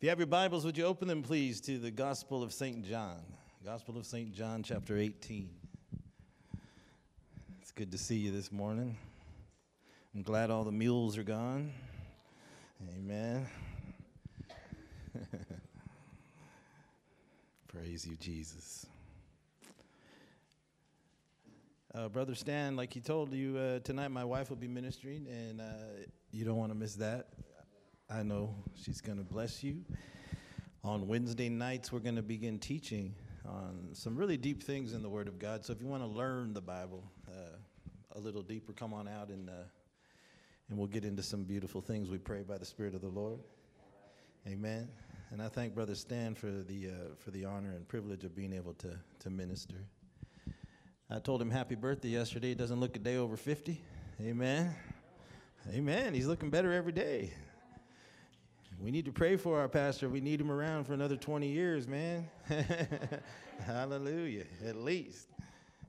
If you have your Bibles, would you open them, please, to the Gospel of St. John? Gospel of St. John, chapter 18. It's good to see you this morning. I'm glad all the mules are gone. Amen. Praise you, Jesus. Uh, Brother Stan, like he told you uh, tonight, my wife will be ministering, and uh, you don't want to miss that. I know she's going to bless you. On Wednesday nights, we're going to begin teaching on some really deep things in the Word of God. So if you want to learn the Bible uh, a little deeper, come on out and uh, and we'll get into some beautiful things. We pray by the Spirit of the Lord. Amen. And I thank Brother Stan for the uh, for the honor and privilege of being able to to minister. I told him happy birthday yesterday. He doesn't look a day over 50. Amen. Amen. He's looking better every day. We need to pray for our pastor. We need him around for another 20 years, man. Hallelujah. At least.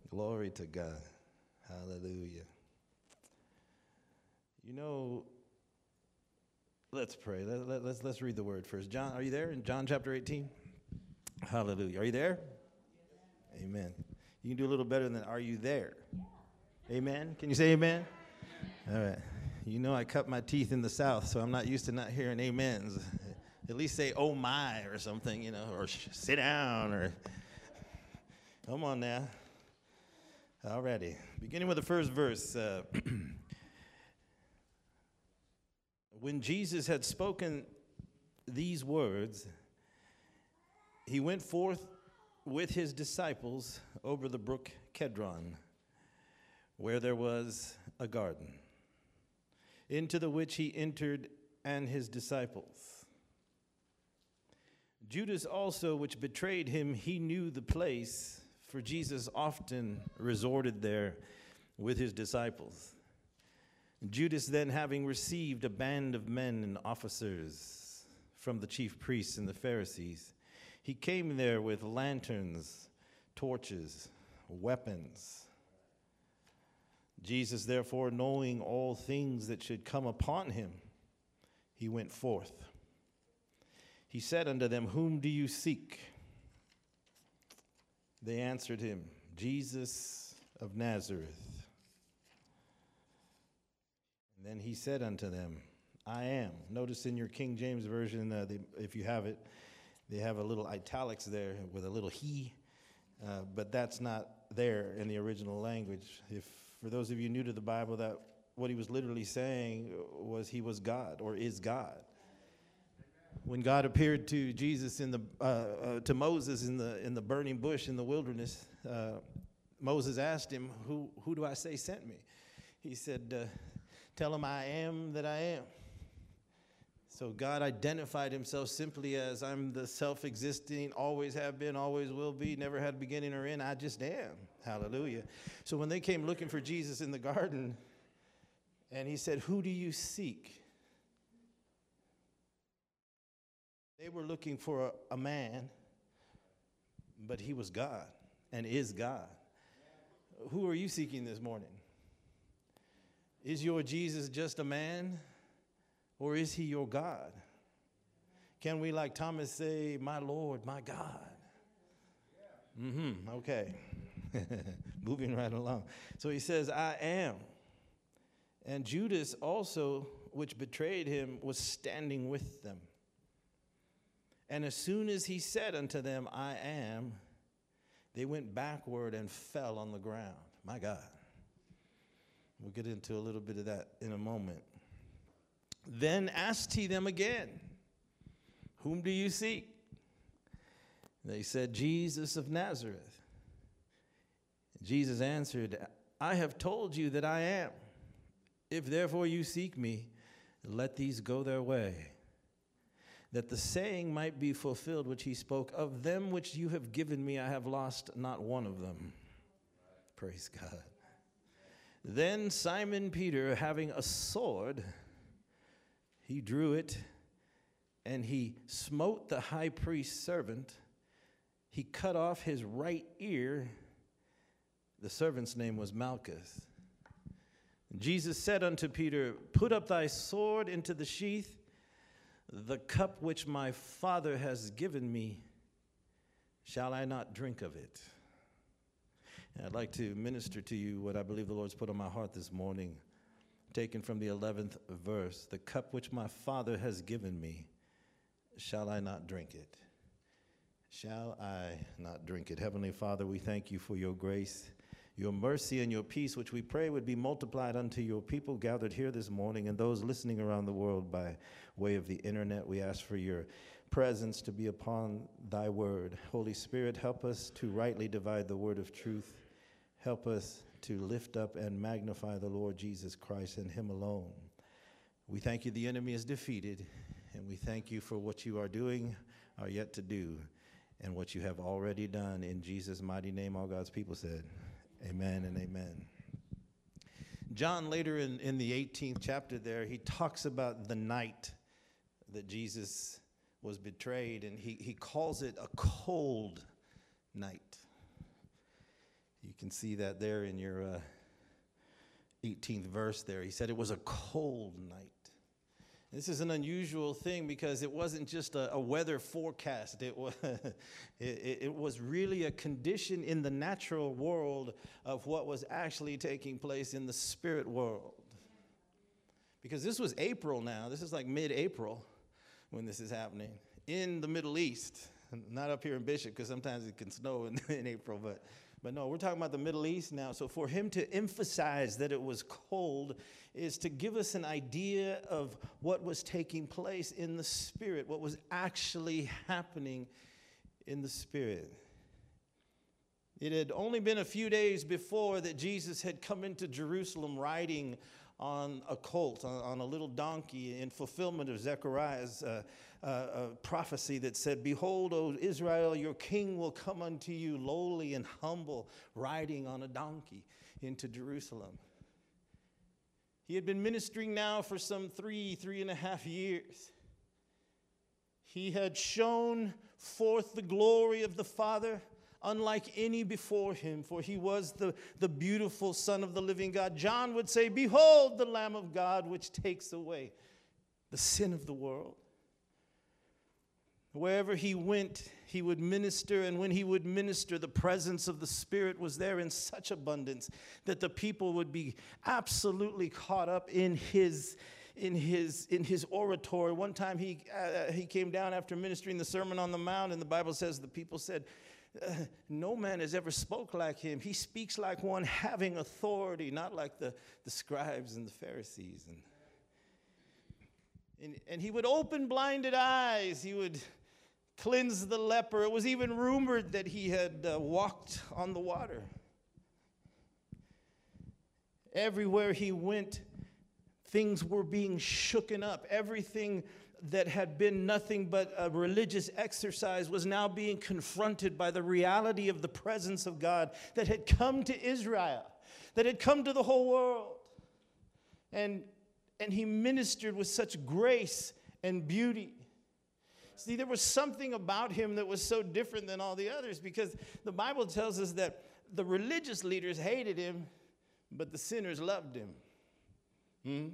Glory to God. Hallelujah. You know, let's pray. Let, let, let's, let's read the word first. John, are you there in John chapter 18? Hallelujah. Are you there? Amen. You can do a little better than are you there? Amen. Can you say amen? All right. You know, I cut my teeth in the South, so I'm not used to not hearing amens. At least say, oh my, or something, you know, or sit down, or come on now. Alrighty. Beginning with the first verse. Uh, when Jesus had spoken these words, he went forth with his disciples over the brook Kedron, where there was a garden into the which he entered and his disciples. Judas also, which betrayed him, he knew the place, for Jesus often resorted there with his disciples. Judas, then, having received a band of men and officers from the chief priests and the Pharisees, he came there with lanterns, torches, weapons. Jesus, therefore, knowing all things that should come upon him, he went forth. He said unto them, Whom do you seek? They answered him, Jesus of Nazareth. And then he said unto them, I am. Notice in your King James Version, uh, they, if you have it, they have a little italics there with a little he, uh, but that's not there in the original language. If for those of you new to the Bible, that what he was literally saying was he was God or is God. When God appeared to Jesus in the uh, uh, to Moses in the in the burning bush in the wilderness, uh, Moses asked him, "Who who do I say sent me?" He said, uh, "Tell him I am that I am." So God identified himself simply as I'm the self existing, always have been, always will be, never had a beginning or end. I just am. Hallelujah. So when they came looking for Jesus in the garden, and he said, Who do you seek? They were looking for a, a man, but he was God and is God. Who are you seeking this morning? Is your Jesus just a man? Or is he your God? Can we, like Thomas, say, My Lord, my God? Mm hmm, okay. Moving right along. So he says, I am. And Judas also, which betrayed him, was standing with them. And as soon as he said unto them, I am, they went backward and fell on the ground. My God. We'll get into a little bit of that in a moment. Then asked he them again, Whom do you seek? They said, Jesus of Nazareth. Jesus answered, I have told you that I am. If therefore you seek me, let these go their way, that the saying might be fulfilled which he spoke of them which you have given me, I have lost not one of them. Praise God. Then Simon Peter, having a sword, he drew it and he smote the high priest's servant. He cut off his right ear. The servant's name was Malchus. Jesus said unto Peter, Put up thy sword into the sheath. The cup which my Father has given me, shall I not drink of it? And I'd like to minister to you what I believe the Lord's put on my heart this morning, taken from the 11th verse. The cup which my Father has given me, shall I not drink it? Shall I not drink it? Heavenly Father, we thank you for your grace, your mercy, and your peace, which we pray would be multiplied unto your people gathered here this morning and those listening around the world by way of the internet. We ask for your presence to be upon thy word. Holy Spirit, help us to rightly divide the word of truth. Help us to lift up and magnify the Lord Jesus Christ and him alone. We thank you the enemy is defeated, and we thank you for what you are doing, are yet to do and what you have already done. In Jesus' mighty name, all God's people said, Amen and amen. John, later in, in the 18th chapter, there, he talks about the night that Jesus was betrayed, and he, he calls it a cold night. Can see that there in your uh, 18th verse there. He said it was a cold night. This is an unusual thing because it wasn't just a, a weather forecast. It was, it, it was really a condition in the natural world of what was actually taking place in the spirit world. Because this was April now. This is like mid April when this is happening in the Middle East. Not up here in Bishop because sometimes it can snow in, in April, but but no, we're talking about the Middle East now. So for him to emphasize that it was cold is to give us an idea of what was taking place in the spirit, what was actually happening in the spirit. It had only been a few days before that Jesus had come into Jerusalem riding on a colt, on, a little donkey, in fulfillment of Zechariah's uh, uh, prophecy that said, Behold, O Israel, your king will come unto you lowly and humble, riding on a donkey into Jerusalem. He had been ministering now for some three, three and a half years. He had shown forth the glory of the Father unlike any before him, for he was the, the beautiful Son of the living God. John would say, Behold the Lamb of God, which takes away the sin of the world. Wherever he went, he would minister, and when he would minister, the presence of the Spirit was there in such abundance that the people would be absolutely caught up in his in his in his oratory. One time he uh, he came down after ministering the Sermon on the Mount, and the Bible says the people said, uh, "No man has ever spoke like him. He speaks like one having authority, not like the the scribes and the Pharisees." And and, and he would open blinded eyes. He would cleanse the leper. It was even rumored that he had uh, walked on the water. Everywhere he went, things were being shooken up. Everything that had been nothing but a religious exercise was now being confronted by the reality of the presence of God that had come to Israel, that had come to the whole world. And, and he ministered with such grace and beauty. See, there was something about him that was so different than all the others because the Bible tells us that the religious leaders hated him, but the sinners loved him. Hmm?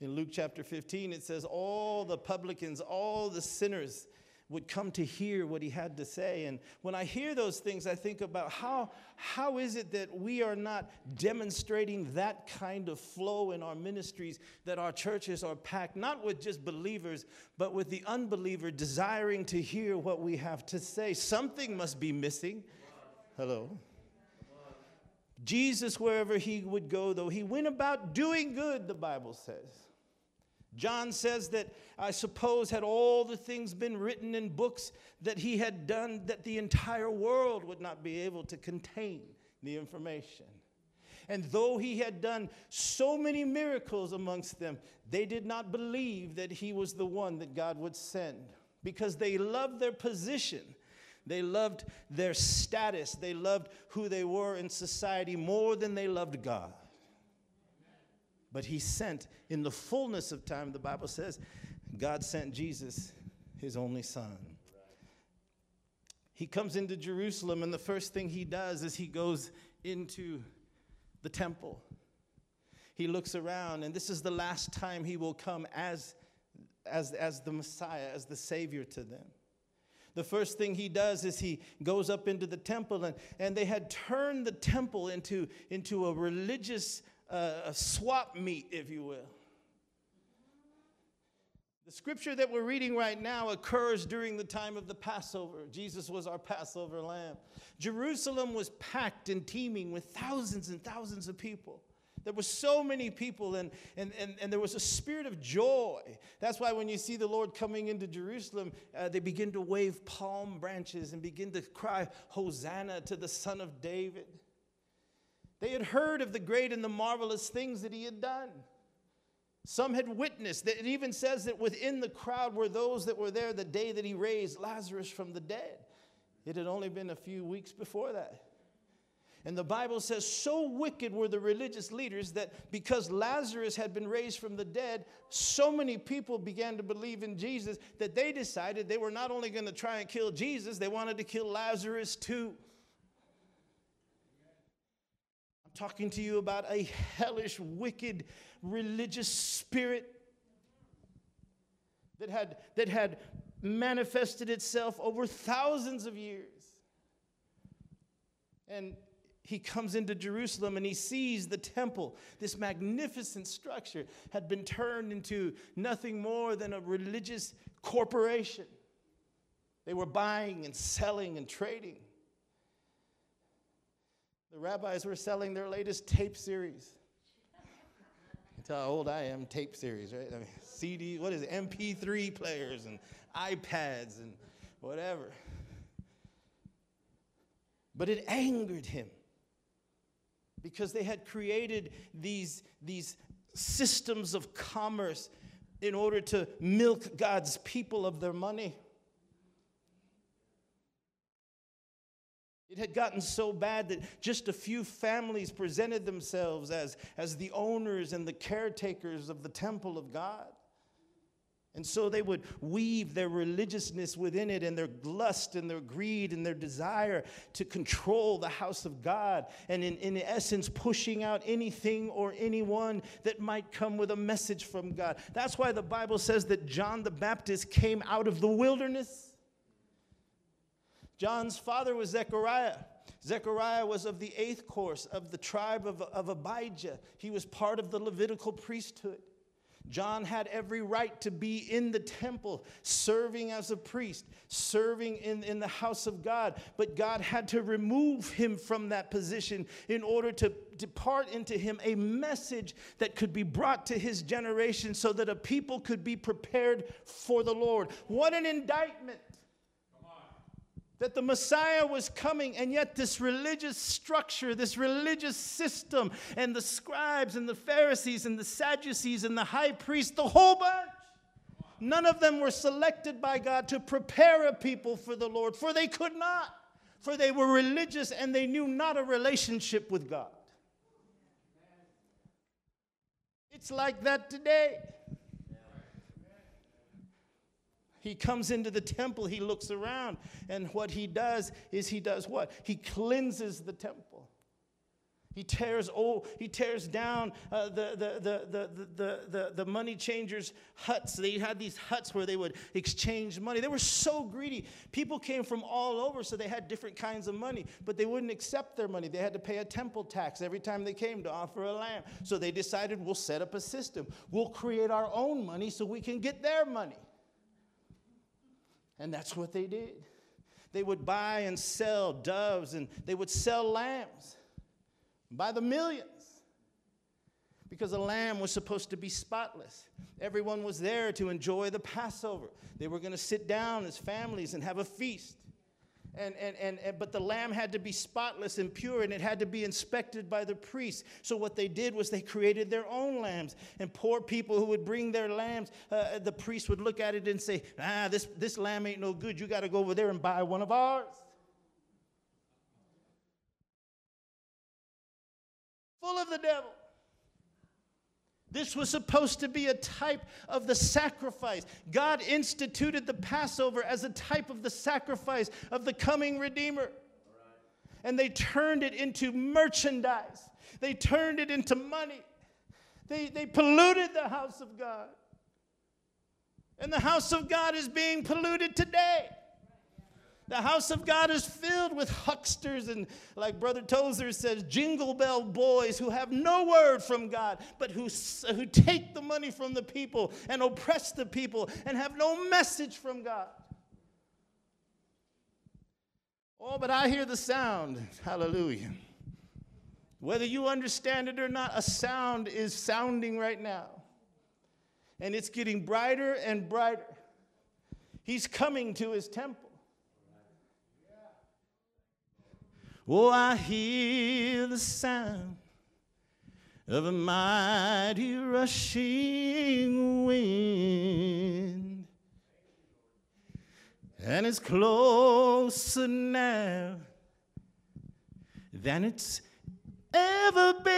In Luke chapter 15, it says, All the publicans, all the sinners, would come to hear what he had to say. And when I hear those things, I think about how, how is it that we are not demonstrating that kind of flow in our ministries, that our churches are packed, not with just believers, but with the unbeliever desiring to hear what we have to say. Something must be missing. Hello. Jesus, wherever he would go, though, he went about doing good, the Bible says. John says that I suppose, had all the things been written in books that he had done, that the entire world would not be able to contain the information. And though he had done so many miracles amongst them, they did not believe that he was the one that God would send because they loved their position. They loved their status. They loved who they were in society more than they loved God. But he sent in the fullness of time, the Bible says, God sent Jesus, his only son. He comes into Jerusalem, and the first thing he does is he goes into the temple. He looks around, and this is the last time he will come as as, as the Messiah, as the Savior to them. The first thing he does is he goes up into the temple, and, and they had turned the temple into, into a religious uh, swap meet, if you will. The scripture that we're reading right now occurs during the time of the Passover. Jesus was our Passover lamb. Jerusalem was packed and teeming with thousands and thousands of people. There were so many people, and, and, and, and there was a spirit of joy. That's why when you see the Lord coming into Jerusalem, uh, they begin to wave palm branches and begin to cry, Hosanna to the Son of David. They had heard of the great and the marvelous things that he had done. Some had witnessed. It even says that within the crowd were those that were there the day that he raised Lazarus from the dead. It had only been a few weeks before that. And the Bible says, so wicked were the religious leaders that because Lazarus had been raised from the dead, so many people began to believe in Jesus that they decided they were not only going to try and kill Jesus, they wanted to kill Lazarus too. I'm talking to you about a hellish, wicked religious spirit that had, that had manifested itself over thousands of years. And he comes into Jerusalem and he sees the temple, this magnificent structure, had been turned into nothing more than a religious corporation. They were buying and selling and trading. The rabbis were selling their latest tape series. That's how old I am, tape series, right? I mean, CD, what is it, MP3 players and iPads and whatever. But it angered him because they had created these, these systems of commerce in order to milk God's people of their money. It had gotten so bad that just a few families presented themselves as, as the owners and the caretakers of the temple of God. And so they would weave their religiousness within it and their lust and their greed and their desire to control the house of God. And in, in essence, pushing out anything or anyone that might come with a message from God. That's why the Bible says that John the Baptist came out of the wilderness. John's father was Zechariah. Zechariah was of the eighth course of the tribe of, of Abijah. He was part of the Levitical priesthood. John had every right to be in the temple, serving as a priest, serving in, in the house of God. But God had to remove him from that position in order to depart into him a message that could be brought to his generation so that a people could be prepared for the Lord. What an indictment! That the Messiah was coming, and yet this religious structure, this religious system, and the scribes and the Pharisees and the Sadducees and the high priest, the whole bunch, none of them were selected by God to prepare a people for the Lord, for they could not, for they were religious and they knew not a relationship with God. It's like that today. He comes into the temple, he looks around, and what he does is he does what? He cleanses the temple. He tears, oh, he tears down uh, the, the, the, the, the, the, money changers' huts. They had these huts where they would exchange money. They were so greedy. People came from all over, so they had different kinds of money, but they wouldn't accept their money. They had to pay a temple tax every time they came to offer a lamb. So they decided, we'll set up a system. We'll create our own money so we can get their money. And that's what they did. They would buy and sell doves and they would sell lambs by the millions because a lamb was supposed to be spotless. Everyone was there to enjoy the Passover. They were going to sit down as families and have a feast. And, and, and, and, but the lamb had to be spotless and pure and it had to be inspected by the priests. so what they did was they created their own lambs. And poor people who would bring their lambs uh, the priest would look at it and say ah this, this lamb ain't no good. You got to go over there and buy one of ours. Full of the devil this was supposed to be a type of the sacrifice. God instituted the Passover as a type of the sacrifice of the coming Redeemer. And they turned it into merchandise, they turned it into money, they, they polluted the house of God. And the house of God is being polluted today. The house of God is filled with hucksters and, like Brother Tozer says, jingle bell boys who have no word from God, but who, who take the money from the people and oppress the people and have no message from God. Oh, but I hear the sound. Hallelujah. Whether you understand it or not, a sound is sounding right now. And it's getting brighter and brighter. He's coming to his temple. Oh, I hear the sound of a mighty rushing wind, and it's closer now than it's ever been.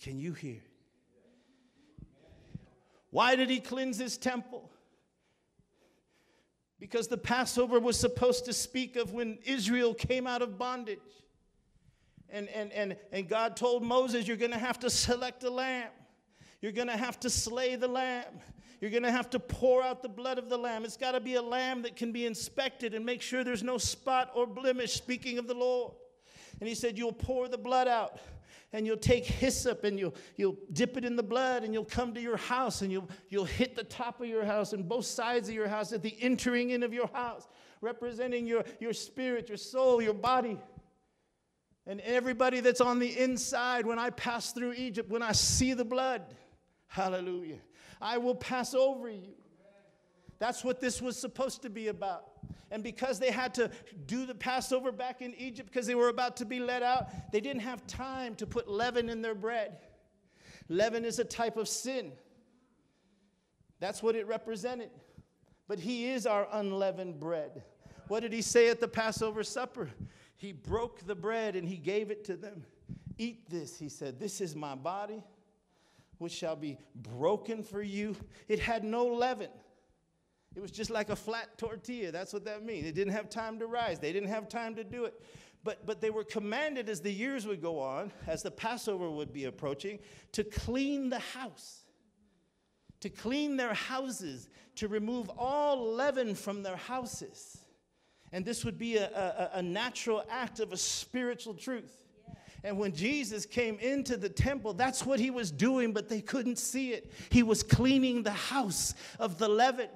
Can you hear? Why did he cleanse his temple? Because the Passover was supposed to speak of when Israel came out of bondage. And, and, and, and God told Moses, You're going to have to select a lamb. You're going to have to slay the lamb. You're going to have to pour out the blood of the lamb. It's got to be a lamb that can be inspected and make sure there's no spot or blemish, speaking of the Lord. And he said, You'll pour the blood out and you'll take hyssop and you'll, you'll dip it in the blood and you'll come to your house and you'll, you'll hit the top of your house and both sides of your house at the entering in of your house, representing your, your spirit, your soul, your body. And everybody that's on the inside, when I pass through Egypt, when I see the blood, hallelujah, I will pass over you. That's what this was supposed to be about. And because they had to do the Passover back in Egypt because they were about to be let out, they didn't have time to put leaven in their bread. Leaven is a type of sin. That's what it represented. But he is our unleavened bread. What did he say at the Passover supper? He broke the bread and he gave it to them. Eat this, he said. This is my body, which shall be broken for you. It had no leaven. It was just like a flat tortilla. That's what that means. It didn't have time to rise, they didn't have time to do it. But, but they were commanded as the years would go on, as the Passover would be approaching, to clean the house, to clean their houses, to remove all leaven from their houses. And this would be a, a, a natural act of a spiritual truth. And when Jesus came into the temple, that's what he was doing, but they couldn't see it. He was cleaning the house of the leaven.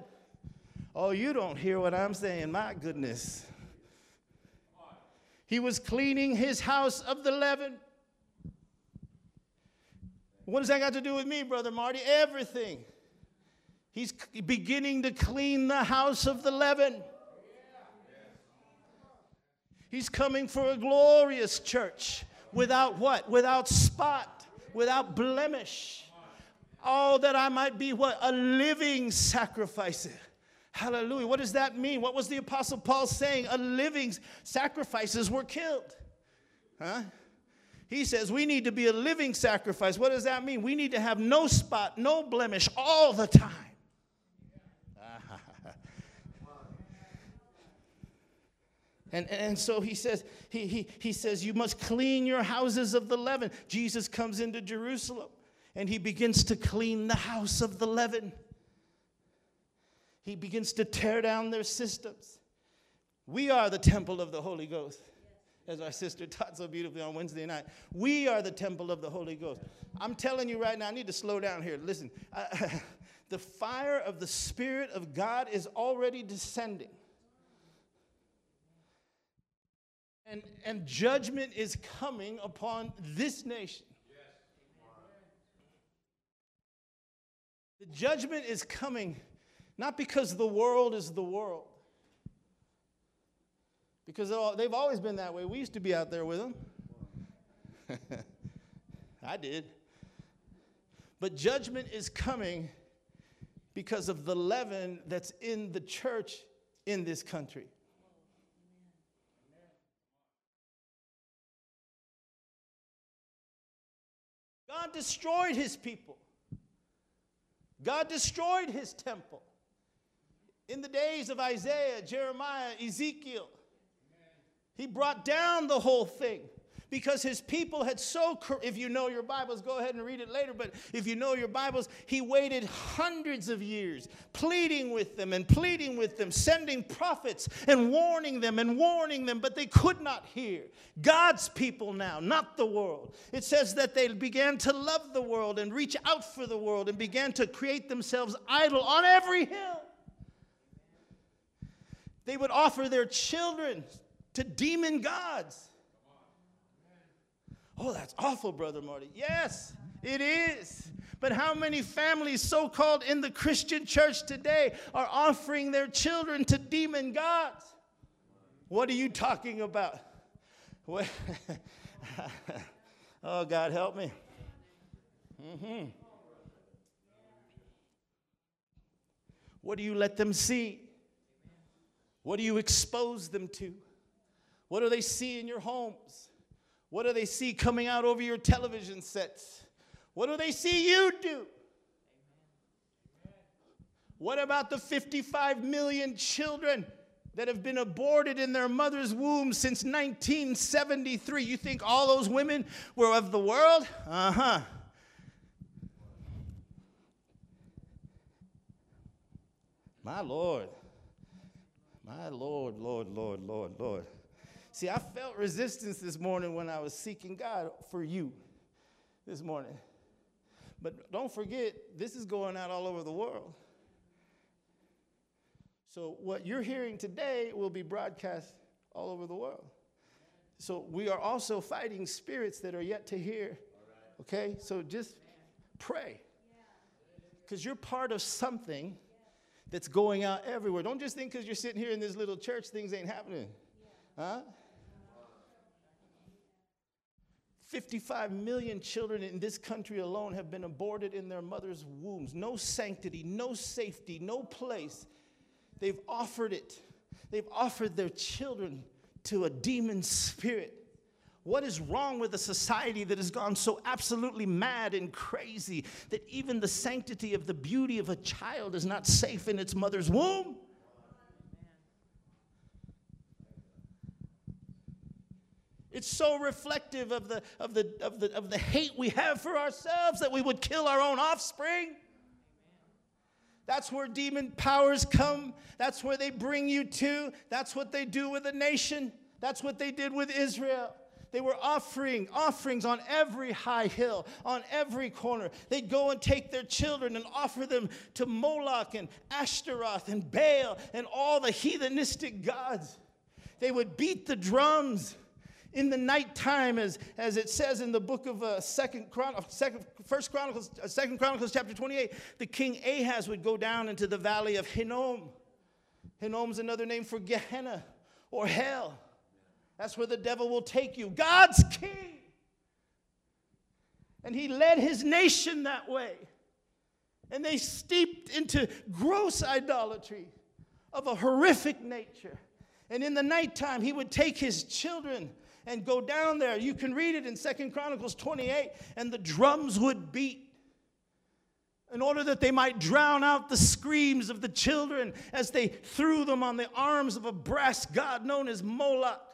Oh, you don't hear what I'm saying. My goodness. He was cleaning his house of the leaven. What does that got to do with me, Brother Marty? Everything. He's beginning to clean the house of the leaven. He's coming for a glorious church without what? Without spot, without blemish. All that I might be what? A living sacrifice. Hallelujah. What does that mean? What was the Apostle Paul saying? A living sacrifices were killed. Huh? He says we need to be a living sacrifice. What does that mean? We need to have no spot, no blemish all the time. And, and so he says, he, he, he says, you must clean your houses of the leaven. Jesus comes into Jerusalem and he begins to clean the house of the leaven. He begins to tear down their systems. We are the temple of the Holy Ghost, as our sister taught so beautifully on Wednesday night. We are the temple of the Holy Ghost. I'm telling you right now, I need to slow down here. Listen, the fire of the Spirit of God is already descending. And, and judgment is coming upon this nation. The judgment is coming not because the world is the world. Because they've always been that way. We used to be out there with them. I did. But judgment is coming because of the leaven that's in the church in this country. God destroyed his people. God destroyed his temple in the days of Isaiah, Jeremiah, Ezekiel. He brought down the whole thing because his people had so if you know your bibles go ahead and read it later but if you know your bibles he waited hundreds of years pleading with them and pleading with them sending prophets and warning them and warning them but they could not hear god's people now not the world it says that they began to love the world and reach out for the world and began to create themselves idol on every hill they would offer their children to demon gods Oh, that's awful, Brother Marty. Yes, it is. But how many families, so called in the Christian church today, are offering their children to demon gods? What are you talking about? oh, God, help me. Mm-hmm. What do you let them see? What do you expose them to? What do they see in your homes? What do they see coming out over your television sets? What do they see you do? What about the 55 million children that have been aborted in their mother's womb since 1973? You think all those women were of the world? Uh huh. My Lord. My Lord, Lord, Lord, Lord, Lord. See, I felt resistance this morning when I was seeking God for you this morning. But don't forget, this is going out all over the world. So, what you're hearing today will be broadcast all over the world. So, we are also fighting spirits that are yet to hear. Okay? So, just pray. Because you're part of something that's going out everywhere. Don't just think because you're sitting here in this little church, things ain't happening. Huh? 55 million children in this country alone have been aborted in their mother's wombs. No sanctity, no safety, no place. They've offered it. They've offered their children to a demon spirit. What is wrong with a society that has gone so absolutely mad and crazy that even the sanctity of the beauty of a child is not safe in its mother's womb? It's so reflective of the, of, the, of, the, of the hate we have for ourselves that we would kill our own offspring. That's where demon powers come. That's where they bring you to. That's what they do with a nation. That's what they did with Israel. They were offering offerings on every high hill, on every corner. They'd go and take their children and offer them to Moloch and Ashtaroth and Baal and all the heathenistic gods. They would beat the drums in the nighttime, as, as it says in the book of uh, Second Chron- Second, First Chronicles, uh, Second Chronicles, chapter 28, the king Ahaz would go down into the valley of Hinnom. Hinnom's another name for Gehenna or hell. That's where the devil will take you. God's king. And he led his nation that way. And they steeped into gross idolatry of a horrific nature. And in the nighttime, he would take his children and go down there. You can read it in Second Chronicles 28, and the drums would beat in order that they might drown out the screams of the children as they threw them on the arms of a brass god known as Moloch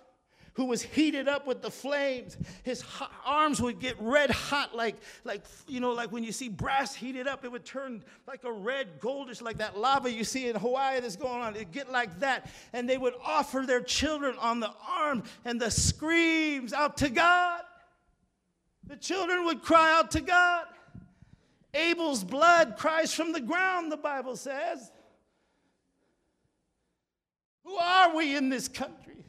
who was heated up with the flames. His hot, arms would get red hot, like, like, you know, like when you see brass heated up, it would turn like a red, goldish, like that lava you see in Hawaii that's going on. It'd get like that. And they would offer their children on the arm and the screams out to God. The children would cry out to God. Abel's blood cries from the ground, the Bible says. Who are we in this country?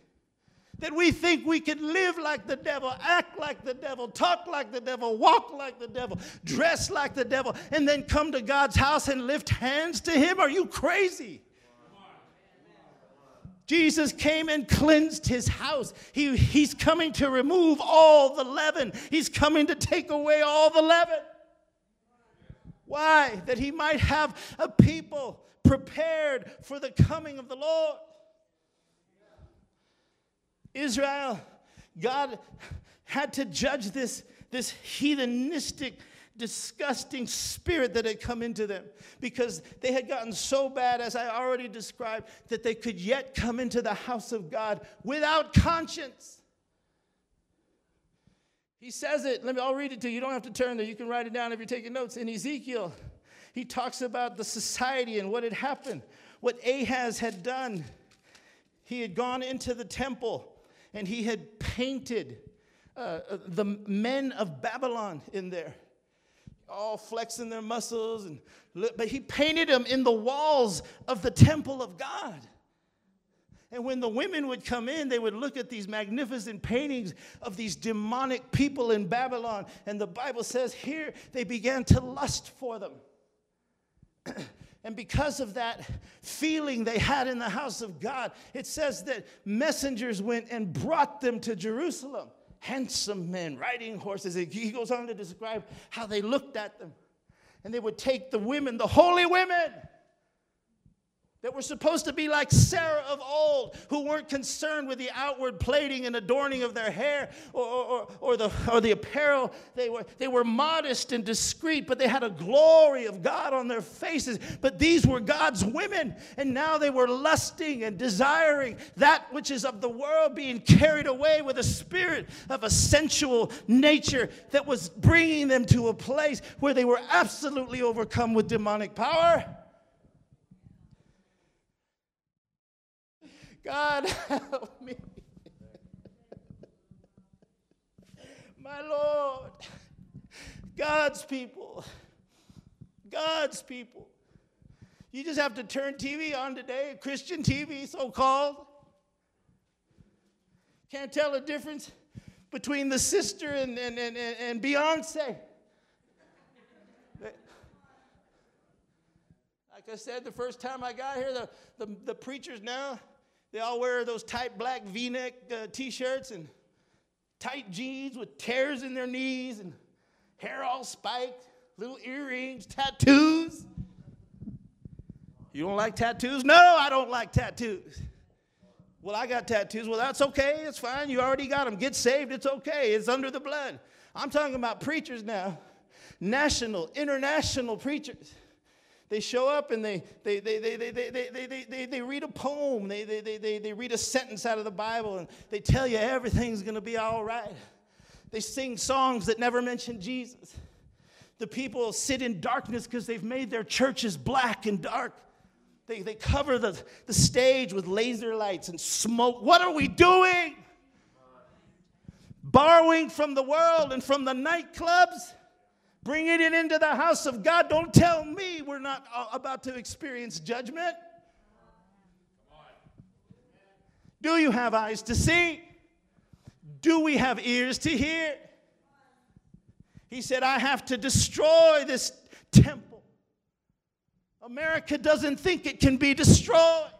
That we think we can live like the devil, act like the devil, talk like the devil, walk like the devil, dress like the devil, and then come to God's house and lift hands to Him? Are you crazy? Jesus came and cleansed his house. He, he's coming to remove all the leaven. He's coming to take away all the leaven. Why? That he might have a people prepared for the coming of the Lord. Israel, God had to judge this, this heathenistic, disgusting spirit that had come into them because they had gotten so bad, as I already described, that they could yet come into the house of God without conscience. He says it. Let me, I'll read it to you. You don't have to turn there. You can write it down if you're taking notes. In Ezekiel, he talks about the society and what had happened, what Ahaz had done. He had gone into the temple and he had painted uh, uh the men of Babylon in there, all flexing their muscles. And, but he painted them in the walls of the temple of God. And when the women would come in, they would look at these magnificent paintings of these demonic people in Babylon. And the Bible says here they began to lust for them. and because of that feeling they had in the house of God, it says that messengers went and brought them to Jerusalem. Handsome men riding horses. He goes on to describe how they looked at them. And they would take the women, the holy women, that were supposed to be like Sarah of old, who weren't concerned with the outward plating and adorning of their hair or, or, or, the, or the apparel. They were, they were modest and discreet, but they had a glory of God on their faces. But these were God's women, and now they were lusting and desiring that which is of the world, being carried away with a spirit of a sensual nature that was bringing them to a place where they were absolutely overcome with demonic power. God help me. My Lord, God's people, God's people. You just have to turn TV on today, Christian TV, so called. Can't tell the difference between the sister and, and, and, and Beyonce. Like I said the first time I got here, the, the, the preachers now, they all wear those tight black v neck uh, t shirts and tight jeans with tears in their knees and hair all spiked, little earrings, tattoos. You don't like tattoos? No, I don't like tattoos. Well, I got tattoos. Well, that's okay. It's fine. You already got them. Get saved. It's okay. It's under the blood. I'm talking about preachers now, national, international preachers they show up and they, they, they, they, they, they, they, they, they, read a poem, they, they, they, they, they read a sentence out of the Bible, and they tell you everything's going to be all right. They sing songs that never mention Jesus. The people sit in darkness because they've made their churches black and dark. They, they cover the, the stage with laser lights and smoke. What are we doing? Borrowing from the world and from the nightclubs bringing it into the house of God. Don't tell me we're not uh, about to experience judgment. Do you have eyes to see? Do we have ears to hear? He said, I have to destroy this temple. America doesn't think it can be destroyed.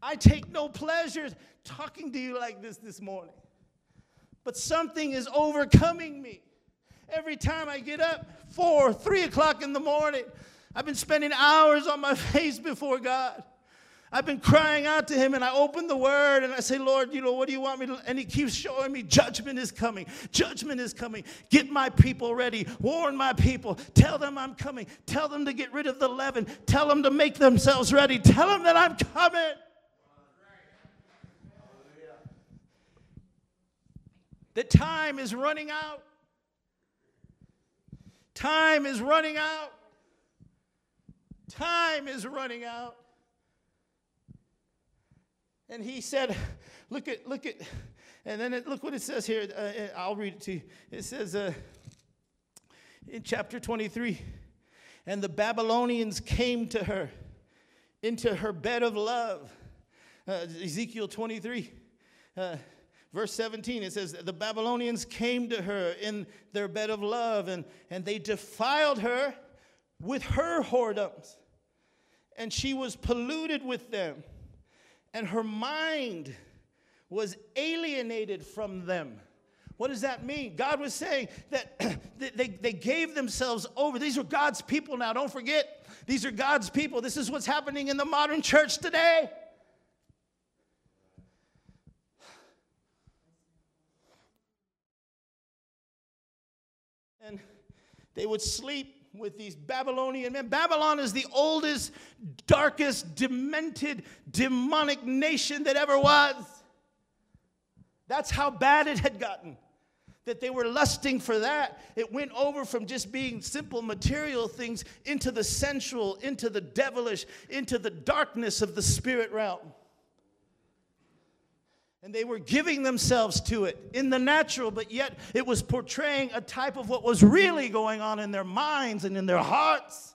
I take no pleasure talking to you like this this morning but something is overcoming me. Every time I get up, four, three o'clock in the morning, I've been spending hours on my face before God. I've been crying out to him and I open the word and I say, Lord, you know, what do you want me to? And he keeps showing me judgment is coming. Judgment is coming. Get my people ready. Warn my people. Tell them I'm coming. Tell them to get rid of the leaven. Tell them to make themselves ready. Tell them that I'm coming. That time is running out. Time is running out. Time is running out. And he said, look at, look at, and then it, look what it says here. Uh, uh I'll read it to you. It says uh, in chapter 23, and the Babylonians came to her into her bed of love. Uh, Ezekiel 23. Verse 17, it says, The Babylonians came to her in their bed of love, and, and they defiled her with her whoredoms. And she was polluted with them, and her mind was alienated from them. What does that mean? God was saying that they, they gave themselves over. These are God's people now. Don't forget, these are God's people. This is what's happening in the modern church today. and they would sleep with these Babylonian men. Babylon is the oldest, darkest, demented, demonic nation that ever was. That's how bad it had gotten. That they were lusting for that. It went over from just being simple material things into the sensual, into the devilish, into the darkness of the spirit realm. And they were giving themselves to it in the natural, but yet it was portraying a type of what was really going on in their minds and in their hearts.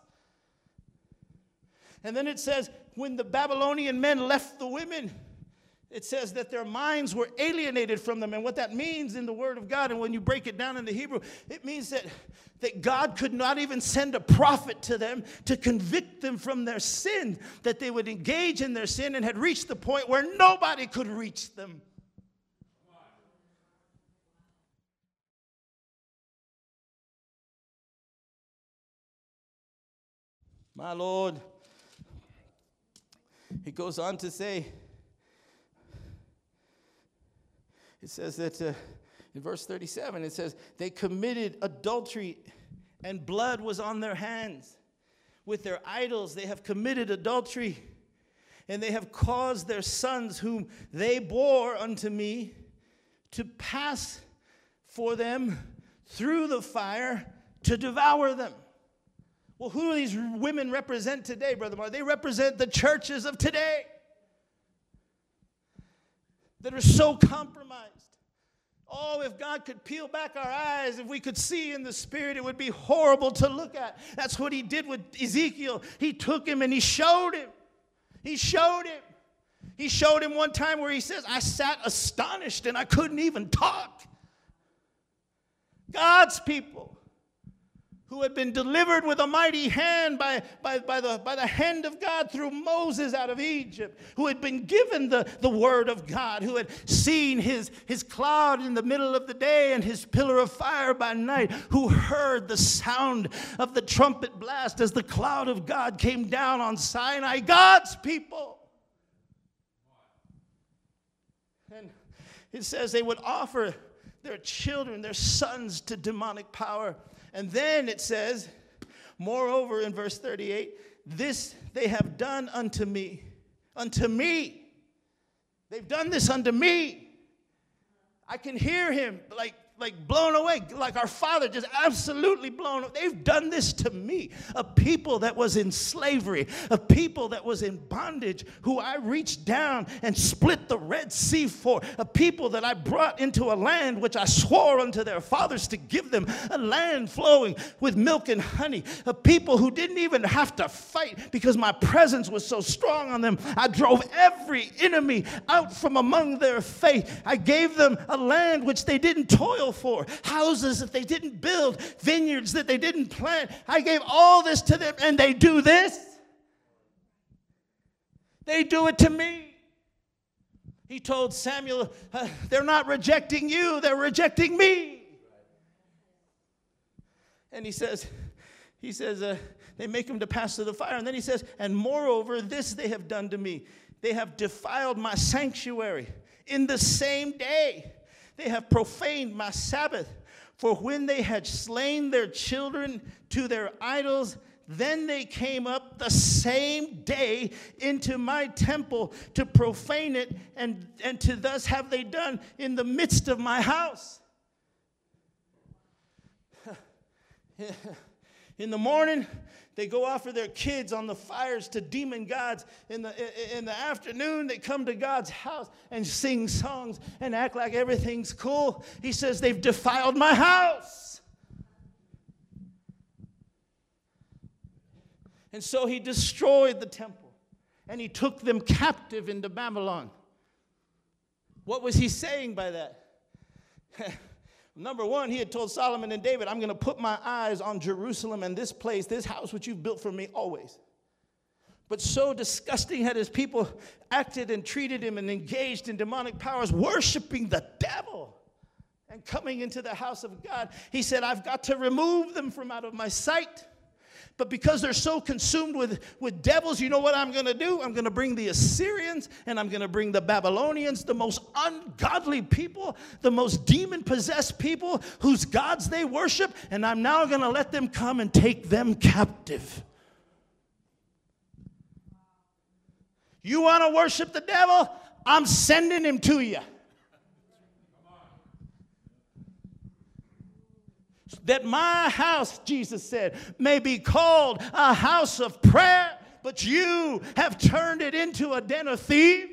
And then it says, when the Babylonian men left the women, it says that their minds were alienated from them. And what that means in the Word of God, and when you break it down in the Hebrew, it means that, that God could not even send a prophet to them to convict them from their sin, that they would engage in their sin and had reached the point where nobody could reach them. My Lord, he goes on to say, it says that uh, in verse 37, it says, they committed adultery and blood was on their hands. With their idols, they have committed adultery and they have caused their sons, whom they bore unto me, to pass for them through the fire to devour them. Well, who do these women represent today, Brother Mark? They represent the churches of today that are so compromised. Oh, if God could peel back our eyes, if we could see in the spirit, it would be horrible to look at. That's what he did with Ezekiel. He took him and he showed him. He showed him. He showed him one time where he says, I sat astonished and I couldn't even talk. God's people who had been delivered with a mighty hand by, by, by, the, by the hand of God through Moses out of Egypt, who had been given the, the word of God, who had seen his, his cloud in the middle of the day and his pillar of fire by night, who heard the sound of the trumpet blast as the cloud of God came down on Sinai. God's people. And it says they would offer their children, their sons to demonic power and then it says, Moreover, in verse 38, this they have done unto me. Unto me. They've done this unto me. I can hear him like like blown away, like our father, just absolutely blown away. They've done this to me, a people that was in slavery, a people that was in bondage, who I reached down and split the Red Sea for, a people that I brought into a land which I swore unto their fathers to give them, a land flowing with milk and honey, a people who didn't even have to fight because my presence was so strong on them. I drove every enemy out from among their faith. I gave them a land which they didn't toil toil for, houses that they didn't build, vineyards that they didn't plant. I gave all this to them, and they do this. They do it to me. He told Samuel, uh, They're not rejecting you, they're rejecting me. And he says, he says, uh, they make him to pass through the fire. And then he says, and moreover, this they have done to me. They have defiled my sanctuary in the same day. They have profaned my Sabbath. For when they had slain their children to their idols, then they came up the same day into my temple to profane it, and, and to thus have they done in the midst of my house. In the morning, they go offer their kids on the fires to demon gods. In the, in the afternoon, they come to God's house and sing songs and act like everything's cool. He says, They've defiled my house. And so he destroyed the temple and he took them captive into Babylon. What was he saying by that? Number one, he had told Solomon and David, I'm going to put my eyes on Jerusalem and this place, this house which you've built for me always. But so disgusting had his people acted and treated him and engaged in demonic powers, worshiping the devil and coming into the house of God. He said, I've got to remove them from out of my sight. But because they're so consumed with, with devils, you know what I'm going to do? I'm going to bring the Assyrians and I'm going to bring the Babylonians, the most ungodly people, the most demon possessed people whose gods they worship, and I'm now going to let them come and take them captive. You want to worship the devil? I'm sending him to you. That my house, Jesus said, may be called a house of prayer, but you have turned it into a den of thieves.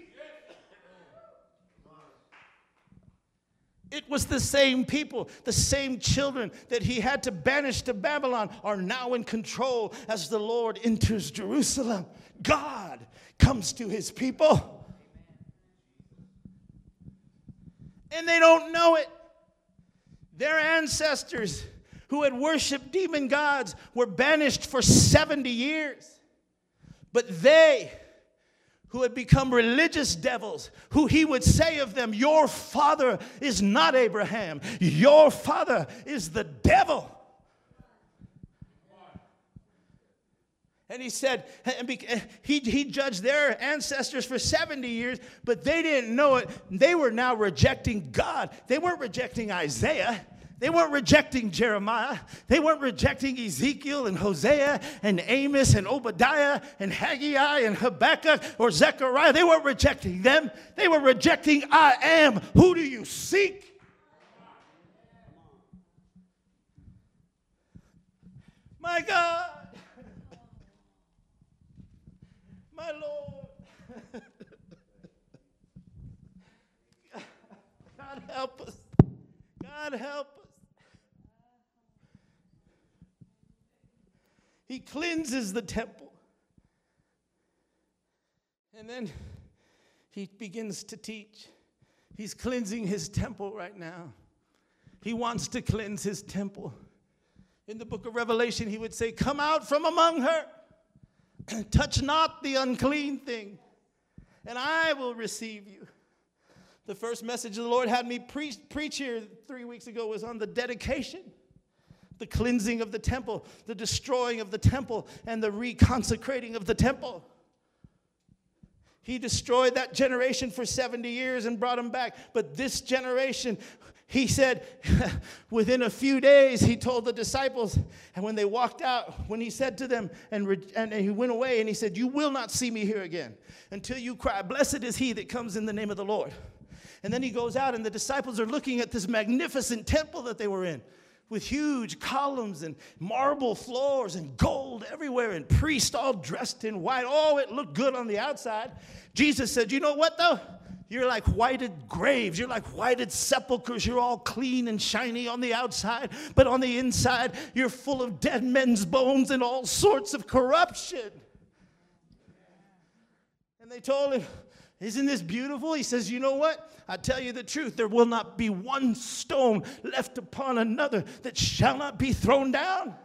It was the same people, the same children that he had to banish to Babylon are now in control as the Lord enters Jerusalem. God comes to his people. And they don't know it. Their ancestors who had worshiped demon gods were banished for 70 years. But they, who had become religious devils, who he would say of them, Your father is not Abraham, your father is the devil. And he said, and he, he judged their ancestors for 70 years, but they didn't know it. They were now rejecting God. They weren't rejecting Isaiah. They weren't rejecting Jeremiah. They weren't rejecting Ezekiel and Hosea and Amos and Obadiah and Haggai and Habakkuk or Zechariah. They weren't rejecting them. They were rejecting I am. Who do you seek? My God. My Lord. God help us. God help us. He cleanses the temple. And then he begins to teach. He's cleansing his temple right now. He wants to cleanse his temple. In the book of Revelation, he would say, Come out from among her, touch not the unclean thing, and I will receive you. The first message the Lord had me pre- preach here three weeks ago was on the dedication the cleansing of the temple, the destroying of the temple, and the reconsecrating of the temple. He destroyed that generation for 70 years and brought them back. But this generation, he said, within a few days, he told the disciples, and when they walked out, when he said to them, and, re- and, and he went away, and he said, You will not see me here again until you cry, Blessed is he that comes in the name of the Lord. And then he goes out, and the disciples are looking at this magnificent temple that they were in with huge columns and marble floors and gold everywhere and priests all dressed in white. Oh, it looked good on the outside. Jesus said, You know what though? You're like whited graves. You're like whited sepulchres. You're all clean and shiny on the outside, but on the inside, you're full of dead men's bones and all sorts of corruption. And they told him, Isn't this beautiful? He says, You know what? I tell you the truth, there will not be one stone left upon another that shall not be thrown down.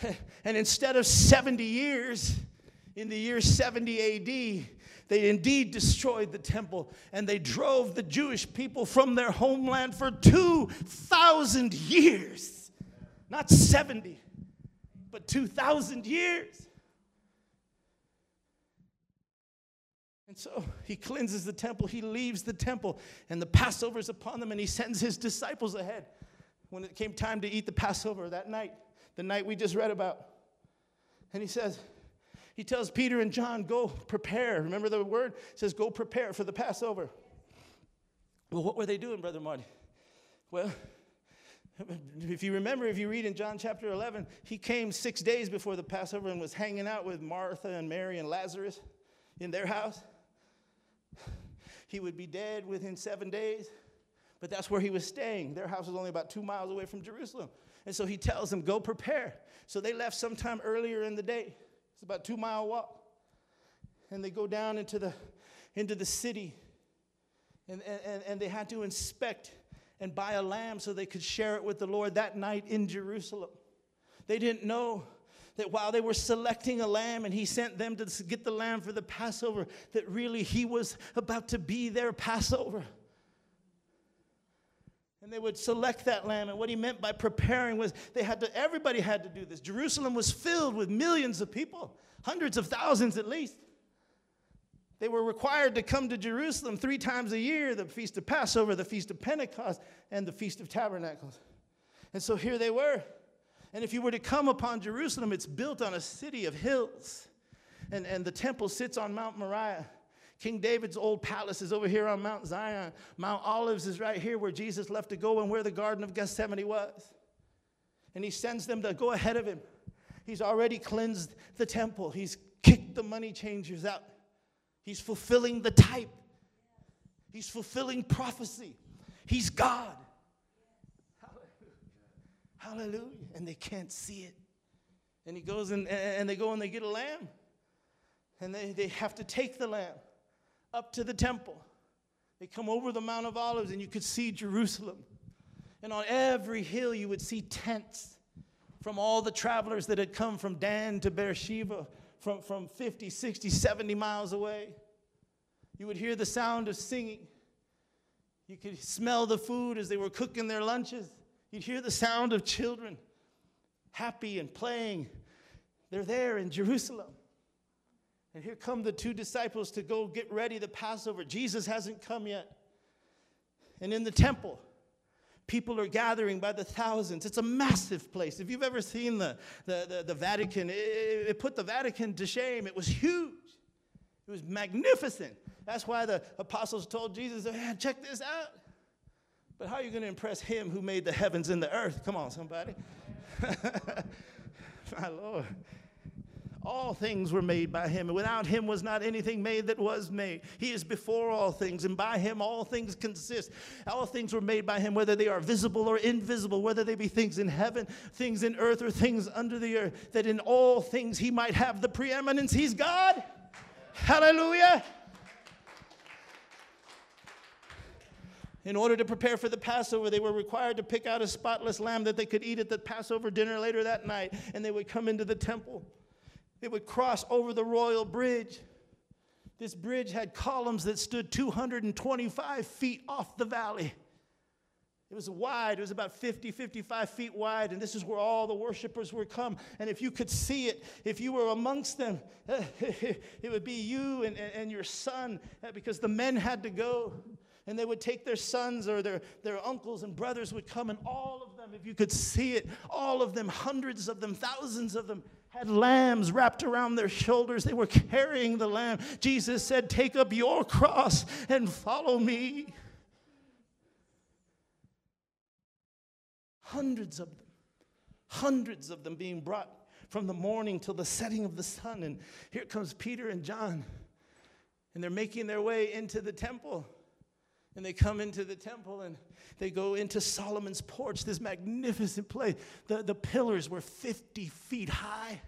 And instead of 70 years, in the year 70 AD, they indeed destroyed the temple and they drove the Jewish people from their homeland for 2,000 years. Not 70, but 2,000 years. And so he cleanses the temple, he leaves the temple, and the Passover is upon them, and he sends his disciples ahead. When it came time to eat the Passover that night, the night we just read about. And he says, he tells Peter and John, go prepare. Remember the word? It says, go prepare for the Passover. Well, what were they doing, Brother Marty? Well, if you remember, if you read in John chapter 11, he came six days before the Passover and was hanging out with Martha and Mary and Lazarus in their house he would be dead within seven days. But that's where he was staying. Their house was only about two miles away from Jerusalem. And so he tells them, go prepare. So they left sometime earlier in the day. It's about two mile walk. And they go down into the, into the city. And, and, and they had to inspect and buy a lamb so they could share it with the Lord that night in Jerusalem. They didn't know that while they were selecting a lamb and he sent them to get the lamb for the Passover, that really he was about to be their Passover. And they would select that lamb. And what he meant by preparing was they had to, everybody had to do this. Jerusalem was filled with millions of people, hundreds of thousands at least. They were required to come to Jerusalem three times a year the Feast of Passover, the Feast of Pentecost, and the Feast of Tabernacles. And so here they were. And if you were to come upon Jerusalem, it's built on a city of hills. And, and the temple sits on Mount Moriah. King David's old palace is over here on Mount Zion. Mount Olives is right here where Jesus left to go and where the Garden of Gethsemane was. And he sends them to go ahead of him. He's already cleansed the temple, he's kicked the money changers out. He's fulfilling the type, he's fulfilling prophecy. He's God. Hallelujah. And they can't see it. And he goes and, and they go and they get a lamb. And they, they have to take the lamb up to the temple. They come over the Mount of Olives, and you could see Jerusalem. And on every hill, you would see tents from all the travelers that had come from Dan to Beersheba, from, from 50, 60, 70 miles away. You would hear the sound of singing. You could smell the food as they were cooking their lunches. You'd hear the sound of children happy and playing. They're there in Jerusalem. And here come the two disciples to go get ready the Passover. Jesus hasn't come yet. And in the temple, people are gathering by the thousands. It's a massive place. If you've ever seen the, the, the, the Vatican, it, it put the Vatican to shame. It was huge, it was magnificent. That's why the apostles told Jesus, hey, check this out. But how are you going to impress him who made the heavens and the earth? Come on, somebody. My Lord. All things were made by him, and without him was not anything made that was made. He is before all things, and by him all things consist. All things were made by him, whether they are visible or invisible, whether they be things in heaven, things in earth, or things under the earth, that in all things he might have the preeminence. He's God. Hallelujah. In order to prepare for the Passover, they were required to pick out a spotless lamb that they could eat at the Passover dinner later that night, and they would come into the temple. They would cross over the royal bridge. This bridge had columns that stood 225 feet off the valley. It was wide, it was about 50, 55 feet wide, and this is where all the worshipers would come. And if you could see it, if you were amongst them, it would be you and, and your son, uh, because the men had to go and they would take their sons or their, their uncles and brothers would come, and all of them, if you could see it, all of them, hundreds of them, thousands of them, had lambs wrapped around their shoulders. They were carrying the lamb. Jesus said, Take up your cross and follow me. Hundreds of them, hundreds of them being brought from the morning till the setting of the sun. And here comes Peter and John, and they're making their way into the temple. And they come into the temple and they go into Solomon's porch, this magnificent place. The, the pillars were 50 feet high.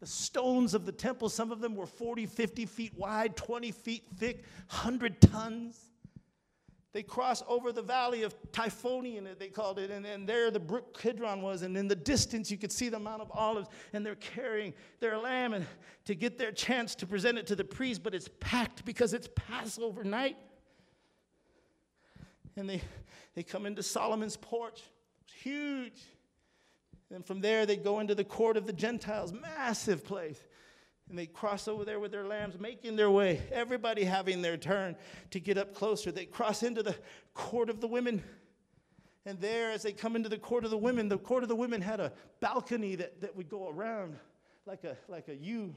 The stones of the temple, some of them were 40, 50 feet wide, 20 feet thick, 100 tons. They cross over the valley of Typhonian, they called it, and, and there the brook Kidron was. And in the distance, you could see the Mount of Olives, and they're carrying their lamb and to get their chance to present it to the priest, but it's packed because it's Passover night and they, they come into Solomon's porch. It's huge. And from there, they go into the court of the Gentiles, massive place. And they cross over there with their lambs, making their way, everybody having their turn to get up closer. They cross into the court of the women. And there, as they come into the court of the women, the court of the women had a balcony that, that would go around like a, like a U.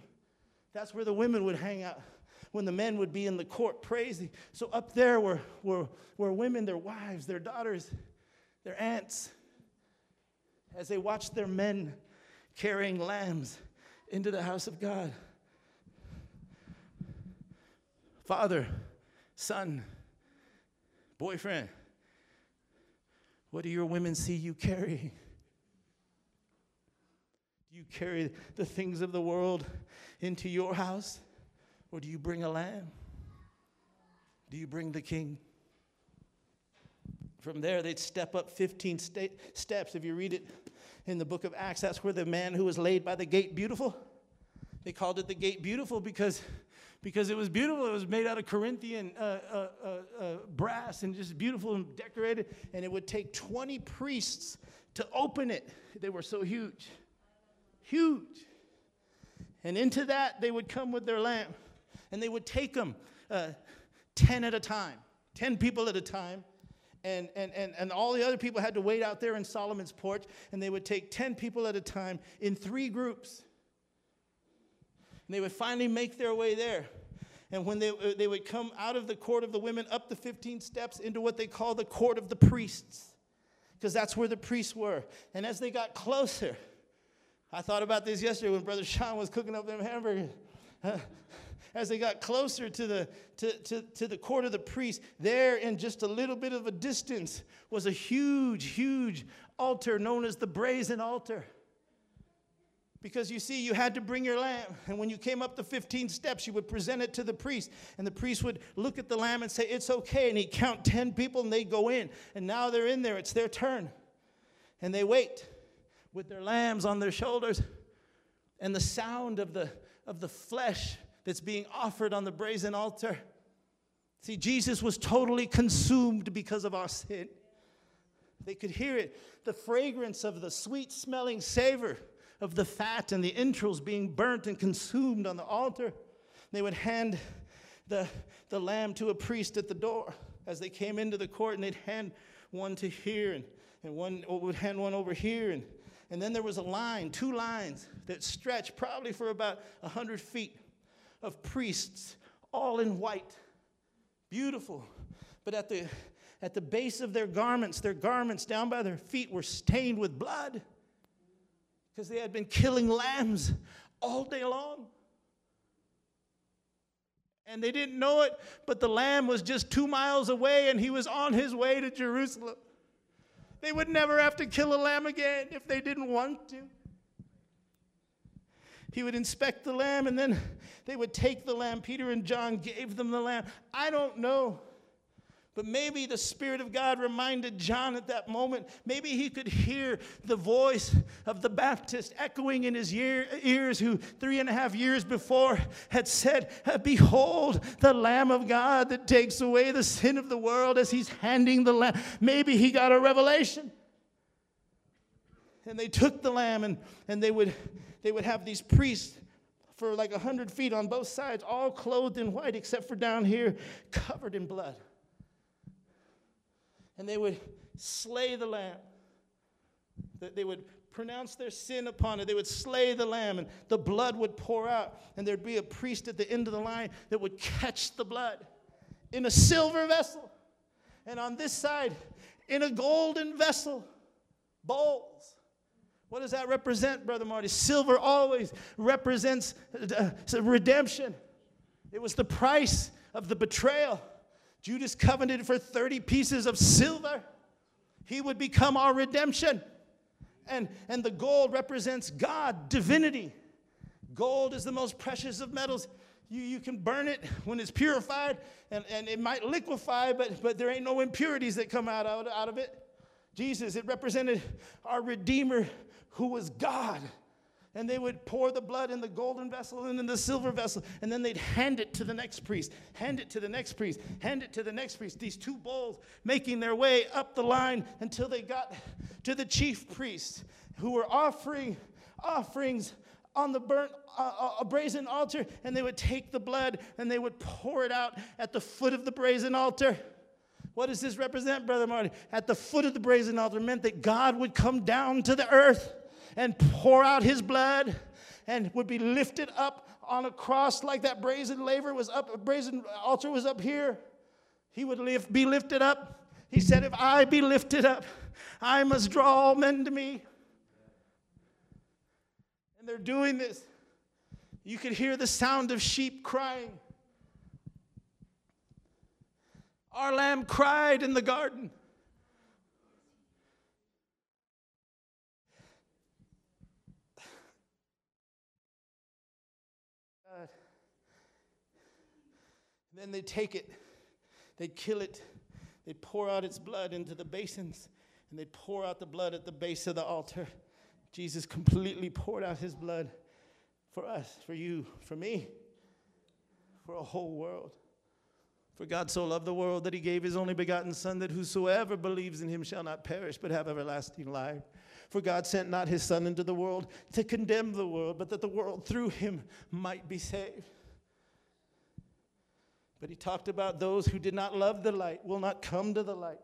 That's where the women would hang out when the men would be in the court praising. So up there were, were, were women, their wives, their daughters, their aunts, as they watched their men carrying lambs into the house of God. Father, son, boyfriend, what do your women see you carrying? You carry the things of the world into your house? Or do you bring a lamb? Do you bring the king? From there, they'd step up 15 sta- steps. If you read it in the book of Acts, that's where the man who was laid by the gate beautiful. They called it the gate beautiful because, because it was beautiful. It was made out of Corinthian uh, uh, uh, uh brass and just beautiful and decorated. And it would take 20 priests to open it. They were so huge. Huge. And into that, they would come with their lamb and they would take them uh, 10 at a time, 10 people at a time. And, and, and, and all the other people had to wait out there in Solomon's porch, and they would take 10 people at a time in three groups. And they would finally make their way there. And when they, uh, they would come out of the court of the women up the 15 steps into what they call the court of the priests, because that's where the priests were. And as they got closer, I thought about this yesterday when Brother Sean was cooking up them hamburgers. as they got closer to the, to, to, to the court of the priest, there in just a little bit of a distance was a huge, huge altar known as the brazen altar. Because you see, you had to bring your lamb. And when you came up the 15 steps, you would present it to the priest. And the priest would look at the lamb and say, It's okay. And he'd count 10 people and they'd go in. And now they're in there, it's their turn. And they wait with their lambs on their shoulders. And the sound of the, of the flesh that's being offered on the brazen altar. See, Jesus was totally consumed because of our sin. They could hear it, the fragrance of the sweet smelling savor of the fat and the entrails being burnt and consumed on the altar. They would hand the, the lamb to a priest at the door as they came into the court, and they'd hand one to here, and, and one would hand one over here. And, and then there was a line, two lines that stretched probably for about 100 feet of priests, all in white. Beautiful. But at the, at the base of their garments, their garments down by their feet were stained with blood because they had been killing lambs all day long. And they didn't know it, but the lamb was just two miles away and he was on his way to Jerusalem. They would never have to kill a lamb again if they didn't want to. He would inspect the lamb and then they would take the lamb. Peter and John gave them the lamb. I don't know. But maybe the Spirit of God reminded John at that moment. Maybe he could hear the voice of the Baptist echoing in his ear, ears, who three and a half years before had said, uh, Behold, the Lamb of God that takes away the sin of the world as he's handing the lamb. Maybe he got a revelation. And they took the lamb and, and they, would, they would have these priests for like a hundred feet on both sides, all clothed in white, except for down here, covered in blood and they would slay the lamb. They would pronounce their sin upon it. They would slay the lamb, and the blood would pour out. And there'd be a priest at the end of the line that would catch the blood in a silver vessel. And on this side, in a golden vessel, bowls. What does that represent, Brother Marty? Silver always represents uh, redemption. It was the price of the betrayal. Judas covenanted for 30 pieces of silver. He would become our redemption. And, and the gold represents God, divinity. Gold is the most precious of metals. You, you can burn it when it's purified, and, and it might liquefy, but, but there ain't no impurities that come out, out, out of it. Jesus, it represented our Redeemer who was God and they would pour the blood in the golden vessel and in the silver vessel, and then they'd hand it to the next priest, hand it to the next priest, hand it to the next priest. These two bowls making their way up the line until they got to the chief priests who were offering offerings on the burnt uh, uh, a brazen altar, and they would take the blood and they would pour it out at the foot of the brazen altar. What does this represent, Brother Marty? At the foot of the brazen altar meant that God would come down to the earth and pour out his blood and would be lifted up on a cross like that brazen laver was up, brazen altar was up here. He would lift, be lifted up. He said, If I be lifted up, I must draw all men to me. And they're doing this. You could hear the sound of sheep crying. Our lamb cried in the garden. Then they'd take it, they'd kill it, they'd pour out its blood into the basins, and they'd pour out the blood at the base of the altar. Jesus completely poured out his blood for us, for you, for me, for a whole world. For God so loved the world that he gave his only begotten Son, that whosoever believes in him shall not perish, but have everlasting life. For God sent not his Son into the world to condemn the world, but that the world through him might be saved. But he talked about those who did not love the light will not come to the light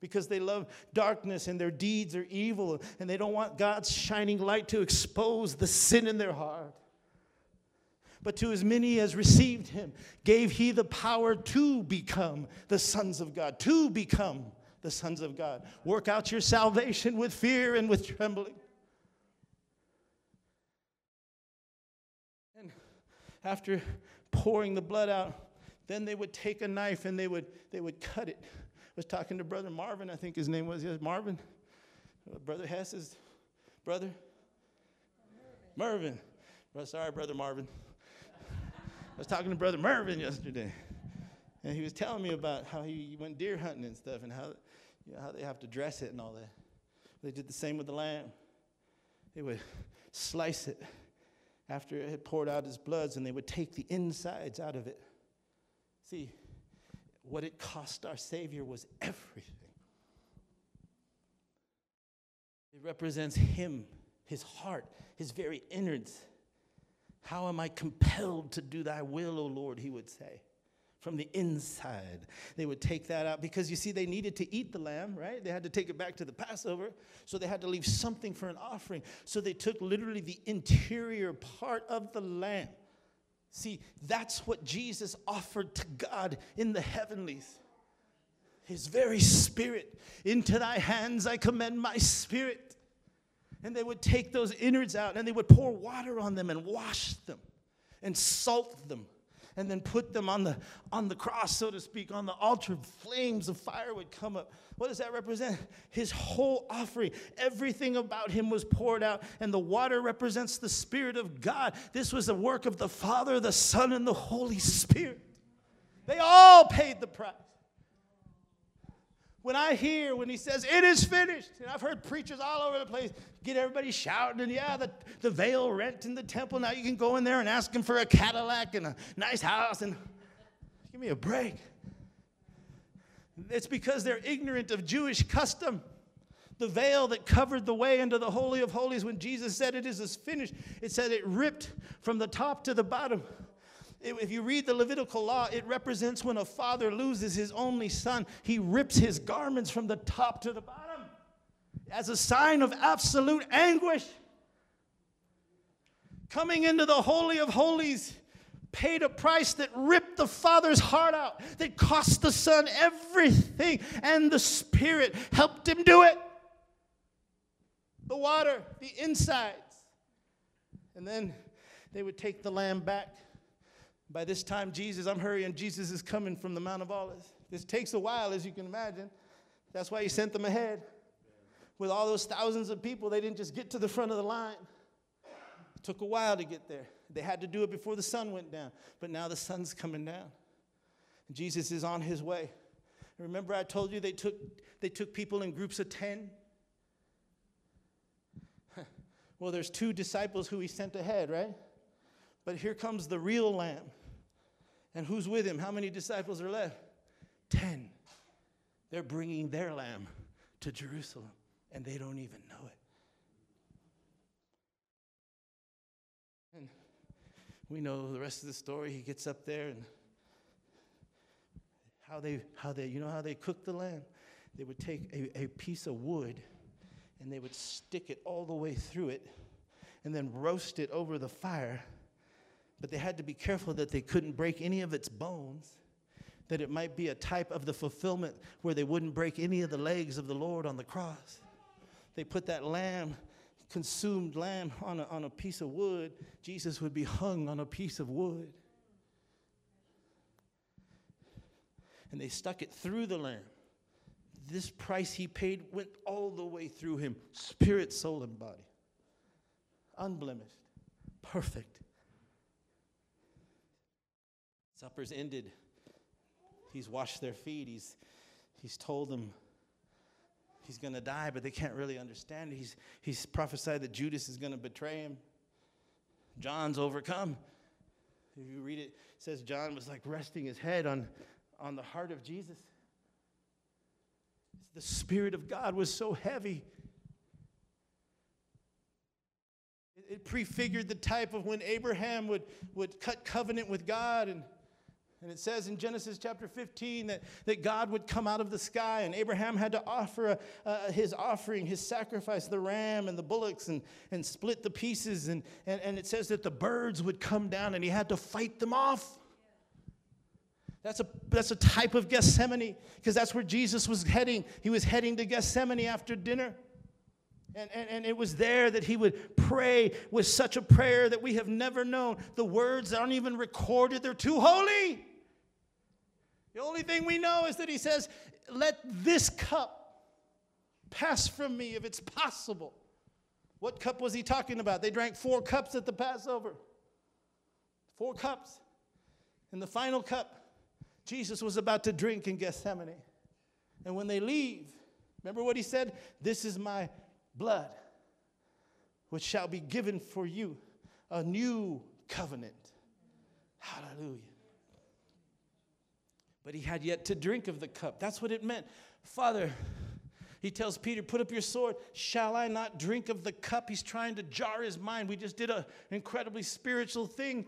because they love darkness and their deeds are evil and they don't want God's shining light to expose the sin in their heart. But to as many as received him, gave he the power to become the sons of God, to become the sons of God. Work out your salvation with fear and with trembling. And after pouring the blood out, then they would take a knife and they would, they would cut it. I was talking to Brother Marvin, I think his name was yes, Marvin. Brother Hess's brother. Mervin. Mervin. Sorry, Brother Marvin. I was talking to Brother Mervin yesterday, and he was telling me about how he went deer hunting and stuff, and how, you know, how they have to dress it and all that. They did the same with the lamb. They would slice it after it had poured out its bloods, and they would take the insides out of it. See, what it cost our Savior was everything. It represents Him, His heart, His very innards. How am I compelled to do thy will, O Lord? He would say. From the inside, they would take that out because you see, they needed to eat the lamb, right? They had to take it back to the Passover, so they had to leave something for an offering. So they took literally the interior part of the lamb. See, that's what Jesus offered to God in the heavenlies his very spirit. Into thy hands I commend my spirit. And they would take those innards out and they would pour water on them and wash them and salt them and then put them on the on the cross so to speak on the altar. Flames of fire would come up. What does that represent? His whole offering. Everything about him was poured out and the water represents the spirit of god. This was the work of the father the son and the holy spirit. They all paid the price when I hear when he says, It is finished, and I've heard preachers all over the place get everybody shouting, and yeah, the, the veil rent in the temple. Now you can go in there and ask him for a Cadillac and a nice house, and give me a break. It's because they're ignorant of Jewish custom. The veil that covered the way into the Holy of Holies when Jesus said it is finished, it said it ripped from the top to the bottom if you read the Levitical law, it represents when a father loses his only son, he rips his garments from the top to the bottom as a sign of absolute anguish. Coming into the Holy of Holies paid a price that ripped the father's heart out, that cost the son everything, and the spirit helped him do it. The water, the insides. And then they would take the lamb back by this time, Jesus, I'm hurrying, Jesus is coming from the Mount of Olives. This takes a while, as you can imagine. That's why he sent them ahead. With all those thousands of people, they didn't just get to the front of the line. It took a while to get there. They had to do it before the sun went down. But now the sun's coming down. Jesus is on his way. Remember, I told you they took, they took people in groups of 10? well, there's two disciples who he sent ahead, right? But here comes the real lamb. And who's with him? How many disciples are left? Ten. They're bringing their lamb to Jerusalem, and they don't even know it. And we know the rest of the story. He gets up there and how they, how they, you know how they cook the lamb? They would take a, a piece of wood and they would stick it all the way through it and then roast it over the fire but they had to be careful that they couldn't break any of its bones, that it might be a type of the fulfillment where they wouldn't break any of the legs of the Lord on the cross. They put that lamb, consumed lamb, on a, on a piece of wood. Jesus would be hung on a piece of wood. And they stuck it through the lamb. This price he paid went all the way through him spirit, soul, and body. Unblemished, perfect. Supper's ended. He's washed their feet. He's, he's told them he's going to die, but they can't really understand. He's, he's prophesied that Judas is going to betray him. John's overcome. If you read it, it says John was like resting his head on, on the heart of Jesus. The Spirit of God was so heavy. It, it prefigured the type of when Abraham would, would cut covenant with God and And it says in Genesis chapter 15 that, that God would come out of the sky and Abraham had to offer a, his offering, his sacrifice, the ram and the bullocks, and, and split the pieces. And, and, and it says that the birds would come down and he had to fight them off. That's a, that's a type of Gethsemane because that's where Jesus was heading. He was heading to Gethsemane after dinner. And, and, and, it was there that he would pray with such a prayer that we have never known. The words aren't even recorded, they're too holy. The only thing we know is that he says, Let this cup pass from me if it's possible. What cup was he talking about? They drank four cups at the Passover. Four cups. And the final cup, Jesus was about to drink in Gethsemane. And when they leave, remember what he said? This is my blood, which shall be given for you, a new covenant. Hallelujah. But he had yet to drink of the cup. That's what it meant. Father, he tells Peter, Put up your sword. Shall I not drink of the cup? He's trying to jar his mind. We just did an incredibly spiritual thing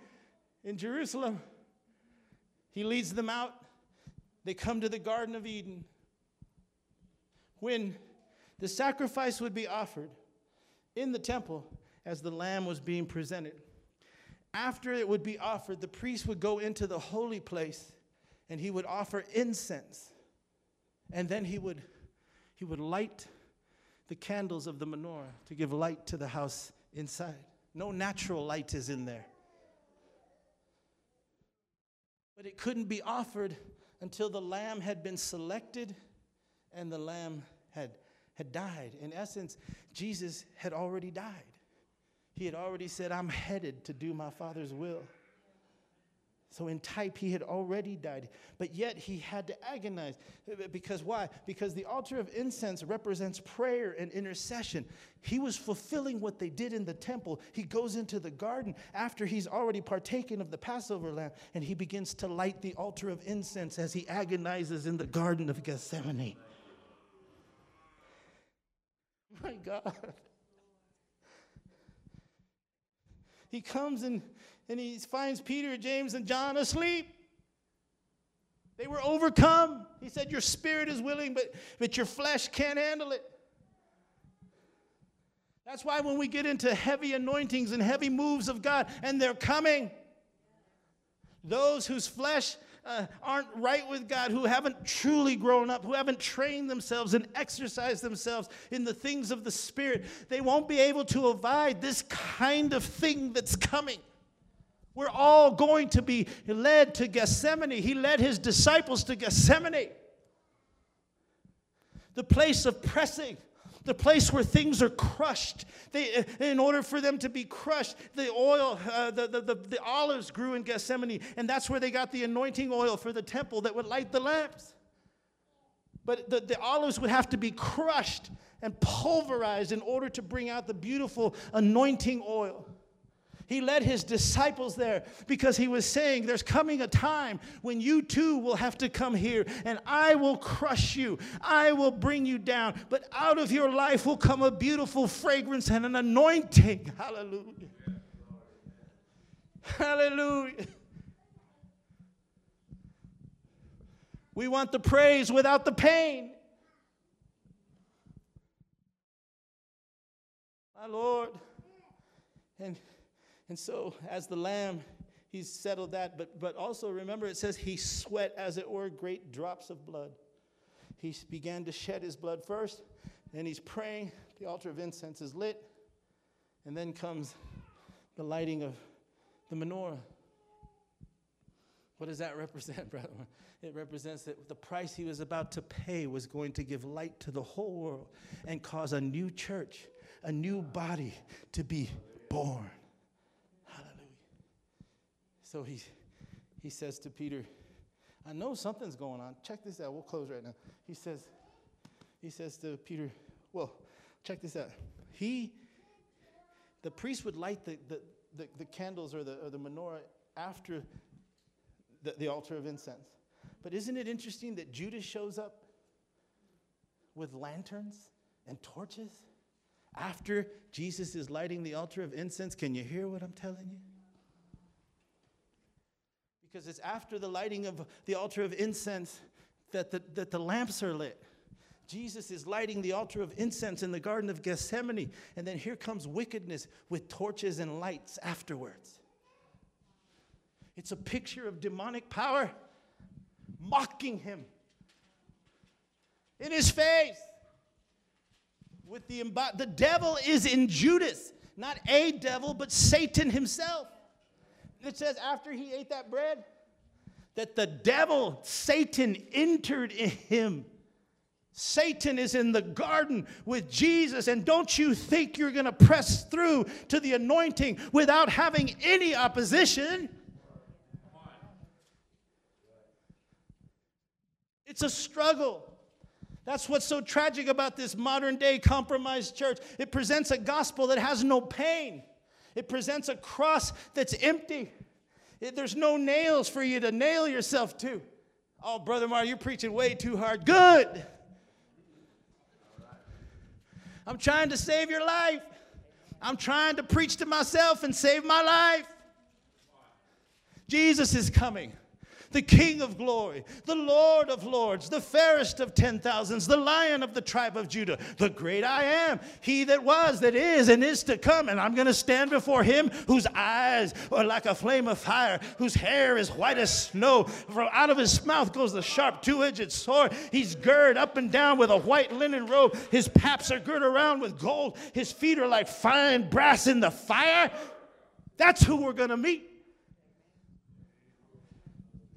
in Jerusalem. He leads them out. They come to the Garden of Eden. When the sacrifice would be offered in the temple as the lamb was being presented. After it would be offered, the priest would go into the holy place and he would offer incense. And then he would, he would light the candles of the menorah to give light to the house inside. No natural light is in there. But it couldn't be offered until the lamb had been selected and the lamb had had died. In essence, Jesus had already died. He had already said, I'm headed to do my Father's will. So, in type, he had already died, but yet he had to agonize. Because why? Because the altar of incense represents prayer and intercession. He was fulfilling what they did in the temple. He goes into the garden after he's already partaken of the Passover lamb, and he begins to light the altar of incense as he agonizes in the Garden of Gethsemane. My God. He comes and, and he finds Peter, James, and John asleep. They were overcome. He said, Your spirit is willing, but, but your flesh can't handle it. That's why when we get into heavy anointings and heavy moves of God, and they're coming, those whose flesh uh, aren't right with God, who haven't truly grown up, who haven't trained themselves and exercised themselves in the things of the Spirit, they won't be able to avoid this kind of thing that's coming. We're all going to be led to Gethsemane. He led his disciples to Gethsemane, the place of pressing the place where things are crushed. They, in order for them to be crushed, the oil, uh, the, the, the, the olives grew in Gethsemane, and that's where they got the anointing oil for the temple that would light the lamps. But the, the olives would have to be crushed and pulverized in order to bring out the beautiful anointing oil. He led his disciples there because he was saying, There's coming a time when you too will have to come here, and I will crush you. I will bring you down. But out of your life will come a beautiful fragrance and an anointing. Hallelujah. Hallelujah. We want the praise without the pain. My Lord. And and so, as the lamb, he's settled that. But, but also remember, it says he sweat, as it were, great drops of blood. He began to shed his blood first, and he's praying. The altar of incense is lit. And then comes the lighting of the menorah. What does that represent, brother? It represents that the price he was about to pay was going to give light to the whole world and cause a new church, a new body to be born. So he, he says to Peter, I know something's going on. Check this out. We'll close right now. He says, he says to Peter, well, check this out. He, the priest would light the, the, the, the candles or the, or the menorah after the, the altar of incense. But isn't it interesting that Judas shows up with lanterns and torches after Jesus is lighting the altar of incense? Can you hear what I'm telling you? Because it's after the lighting of the altar of incense that the, that the lamps are lit. Jesus is lighting the altar of incense in the Garden of Gethsemane. And then here comes wickedness with torches and lights afterwards. It's a picture of demonic power mocking him in his face. With the, the devil is in Judas, not a devil, but Satan himself. It says after he ate that bread, that the devil, Satan, entered in him. Satan is in the garden with Jesus, and don't you think you're going to press through to the anointing without having any opposition? It's a struggle. That's what's so tragic about this modern day compromised church. It presents a gospel that has no pain, it presents a cross that's empty. It, there's no nails for you to nail yourself to. Oh, Brother Mar, you're preaching way too hard. Good. I'm trying to save your life. I'm trying to preach to myself and save my life. Jesus is coming the King of glory, the Lord of lords, the fairest of ten thousands, the lion of the tribe of Judah, the great I am, he that was, that is, and is to come. And I'm going to stand before him whose eyes are like a flame of fire, whose hair is white as snow. From out of his mouth goes the sharp two edged sword. He's girded up and down with a white linen robe. His paps are girded around with gold. His feet are like fine brass in the fire. That's who we're going to meet.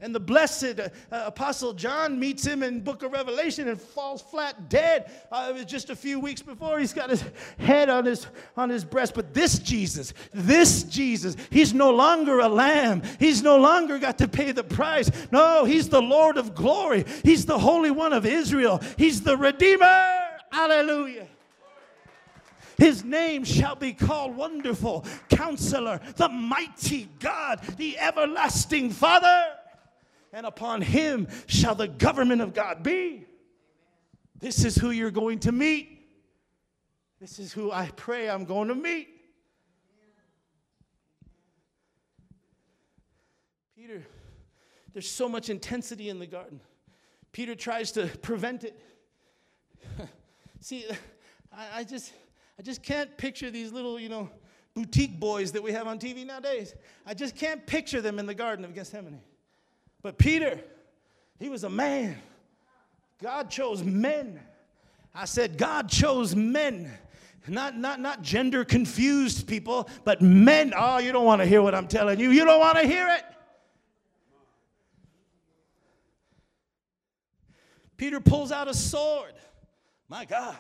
And the blessed uh, Apostle John meets him in book of Revelation and falls flat dead. Uh, it was just a few weeks before. He's got his head on his, on his breast. But this Jesus, this Jesus, he's no longer a lamb. He's no longer got to pay the price. No, he's the Lord of glory. He's the Holy One of Israel. He's the Redeemer. Hallelujah. His name shall be called Wonderful, Counselor, the Mighty God, the Everlasting Father and upon him shall the government of God be. This is who you're going to meet. This is who I pray I'm going to meet. Peter, there's so much intensity in the garden. Peter tries to prevent it. See, I, I, just I just can't picture these little, you know, boutique boys that we have on TV nowadays. I just can't picture them in the Garden of Gethsemane. But Peter, he was a man. God chose men. I said, God chose men. Not, not, not gender confused people, but men. Oh, you don't want to hear what I'm telling you. You don't want to hear it. Peter pulls out a sword. My God.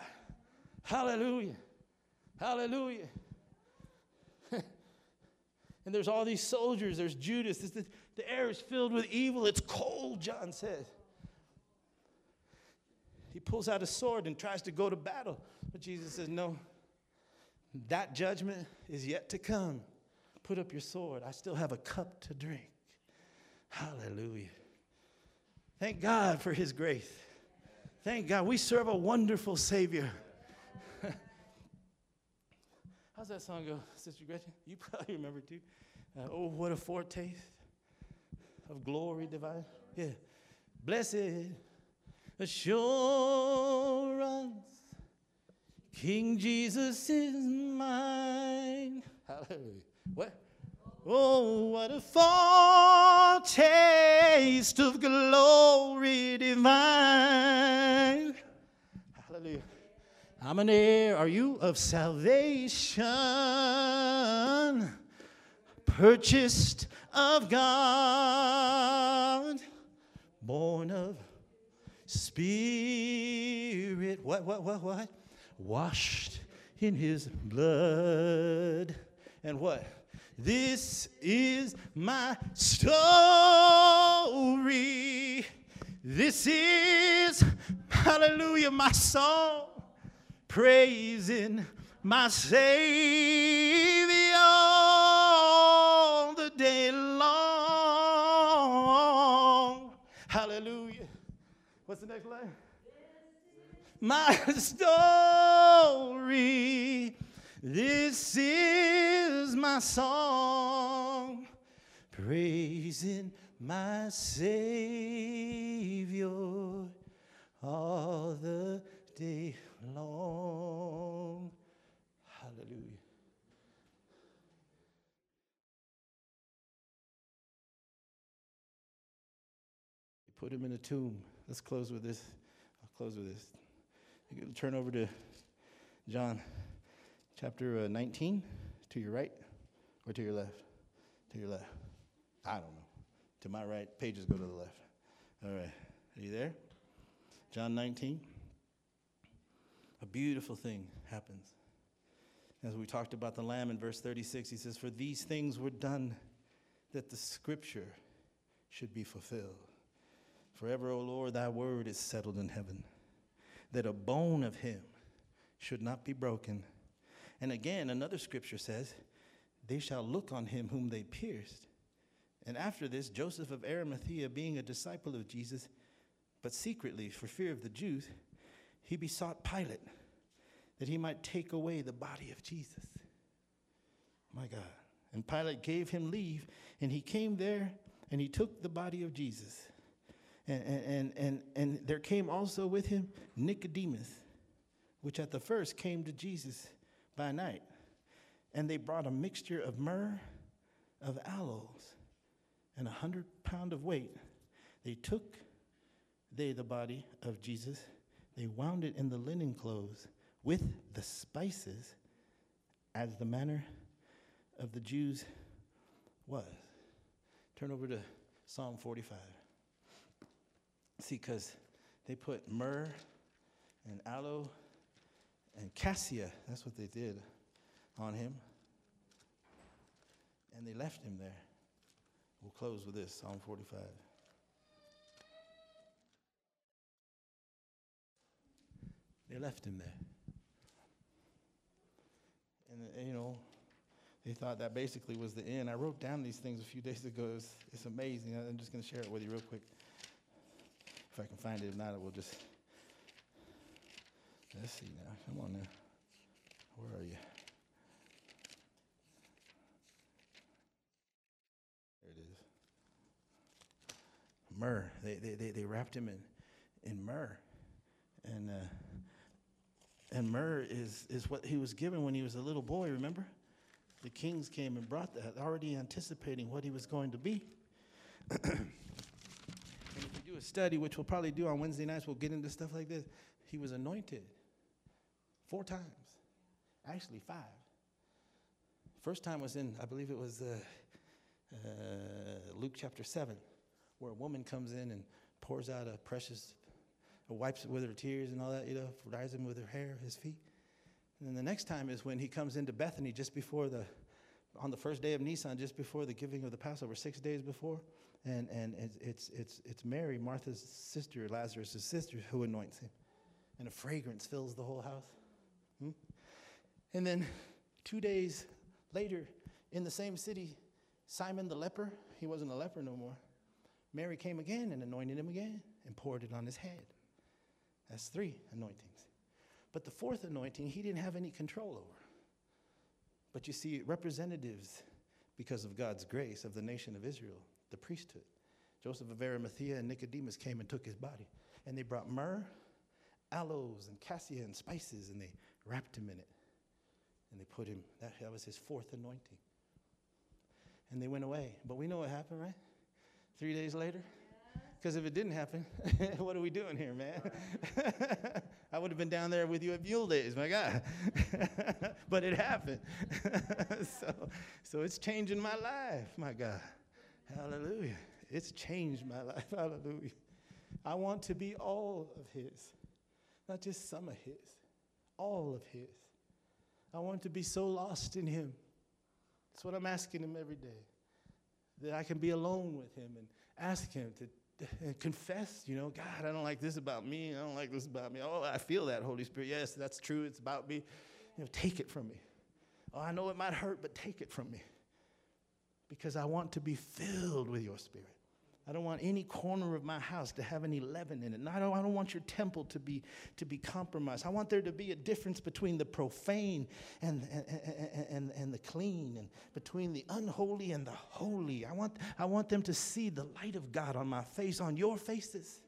Hallelujah. Hallelujah. and there's all these soldiers. There's Judas. There's the air is filled with evil. It's cold, John says. He pulls out a sword and tries to go to battle. But Jesus says, No, that judgment is yet to come. Put up your sword. I still have a cup to drink. Hallelujah. Thank God for his grace. Thank God. We serve a wonderful Savior. How's that song go, Sister Gretchen? You probably remember too. Uh, oh, what a foretaste of glory divine. Yeah. Blessed assurance, King Jesus is mine. Hallelujah. What? Oh, what a foretaste of glory divine. Hallelujah. I'm an heir, are you, of salvation, purchased of God, born of Spirit. What, what, what, what? Washed in his blood. And what? This is my story. This is, hallelujah, my song, praising my Savior What's the next line? My story. This is my song, praising my Savior, all the day long. Hallelujah. They put him in a tomb. Let's close with this. I'll close with this. Turn over to John chapter uh, 19 to your right or to your left? To your left. I don't know. To my right, pages go to the left. All right. Are you there? John 19. A beautiful thing happens. As we talked about the Lamb in verse 36, he says, For these things were done that the scripture should be fulfilled. Forever, O Lord, thy word is settled in heaven, that a bone of him should not be broken. And again, another scripture says, They shall look on him whom they pierced. And after this, Joseph of Arimathea, being a disciple of Jesus, but secretly for fear of the Jews, he besought Pilate that he might take away the body of Jesus. My God. And Pilate gave him leave, and he came there and he took the body of Jesus. And, and, and, and there came also with him Nicodemus, which at the first came to Jesus by night. And they brought a mixture of myrrh, of aloes, and a hundred pound of weight. They took they the body of Jesus, they wound it in the linen clothes with the spices, as the manner of the Jews was. Turn over to Psalm 45. See, because they put myrrh and aloe and cassia, that's what they did on him. And they left him there. We'll close with this Psalm 45. They left him there. And, uh, you know, they thought that basically was the end. I wrote down these things a few days ago. It's, it's amazing. I'm just going to share it with you real quick. If I can find it, if not, we'll just. Let's see now. Come on now. Where are you? There it is. Myrrh. They, they, they, they wrapped him in, in myrrh. And, uh, and myrrh is, is what he was given when he was a little boy, remember? The kings came and brought that, already anticipating what he was going to be. a study, which we'll probably do on Wednesday nights, we'll get into stuff like this. He was anointed four times, actually five. First time was in, I believe it was uh, uh, Luke chapter 7, where a woman comes in and pours out a precious wipes it with her tears and all that, you know, dries him with her hair, his feet. And then the next time is when he comes into Bethany just before the, on the first day of Nisan, just before the giving of the Passover, six days before. And, and it's, it's, it's Mary, Martha's sister, Lazarus' sister, who anoints him. And a fragrance fills the whole house. Hmm? And then two days later, in the same city, Simon the leper, he wasn't a leper no more. Mary came again and anointed him again and poured it on his head. That's three anointings. But the fourth anointing, he didn't have any control over. But you see, representatives, because of God's grace, of the nation of Israel, the priesthood, Joseph of Arimathea and Nicodemus came and took his body. And they brought myrrh, aloes, and cassia, and spices, and they wrapped him in it. And they put him, that, that was his fourth anointing. And they went away. But we know what happened, right? Three days later, because if it didn't happen, what are we doing here, man? I would have been down there with you at Mule Days, my God. but it happened. so, so it's changing my life, my God. Hallelujah. It's changed my life. Hallelujah. I want to be all of His, not just some of His, all of His. I want to be so lost in Him. That's what I'm asking Him every day. That I can be alone with Him and ask Him to confess, you know, God, I don't like this about me. I don't like this about me. Oh, I feel that, Holy Spirit. Yes, that's true. It's about me. You know, take it from me. Oh, I know it might hurt, but take it from me. Because I want to be filled with your spirit. I don't want any corner of my house to have any leaven in it. And I don't, I don't want your temple to be, to be compromised. I want there to be a difference between the profane and, and, and, and the clean, and between the unholy and the holy. I want, I want them to see the light of God on my face, on your faces.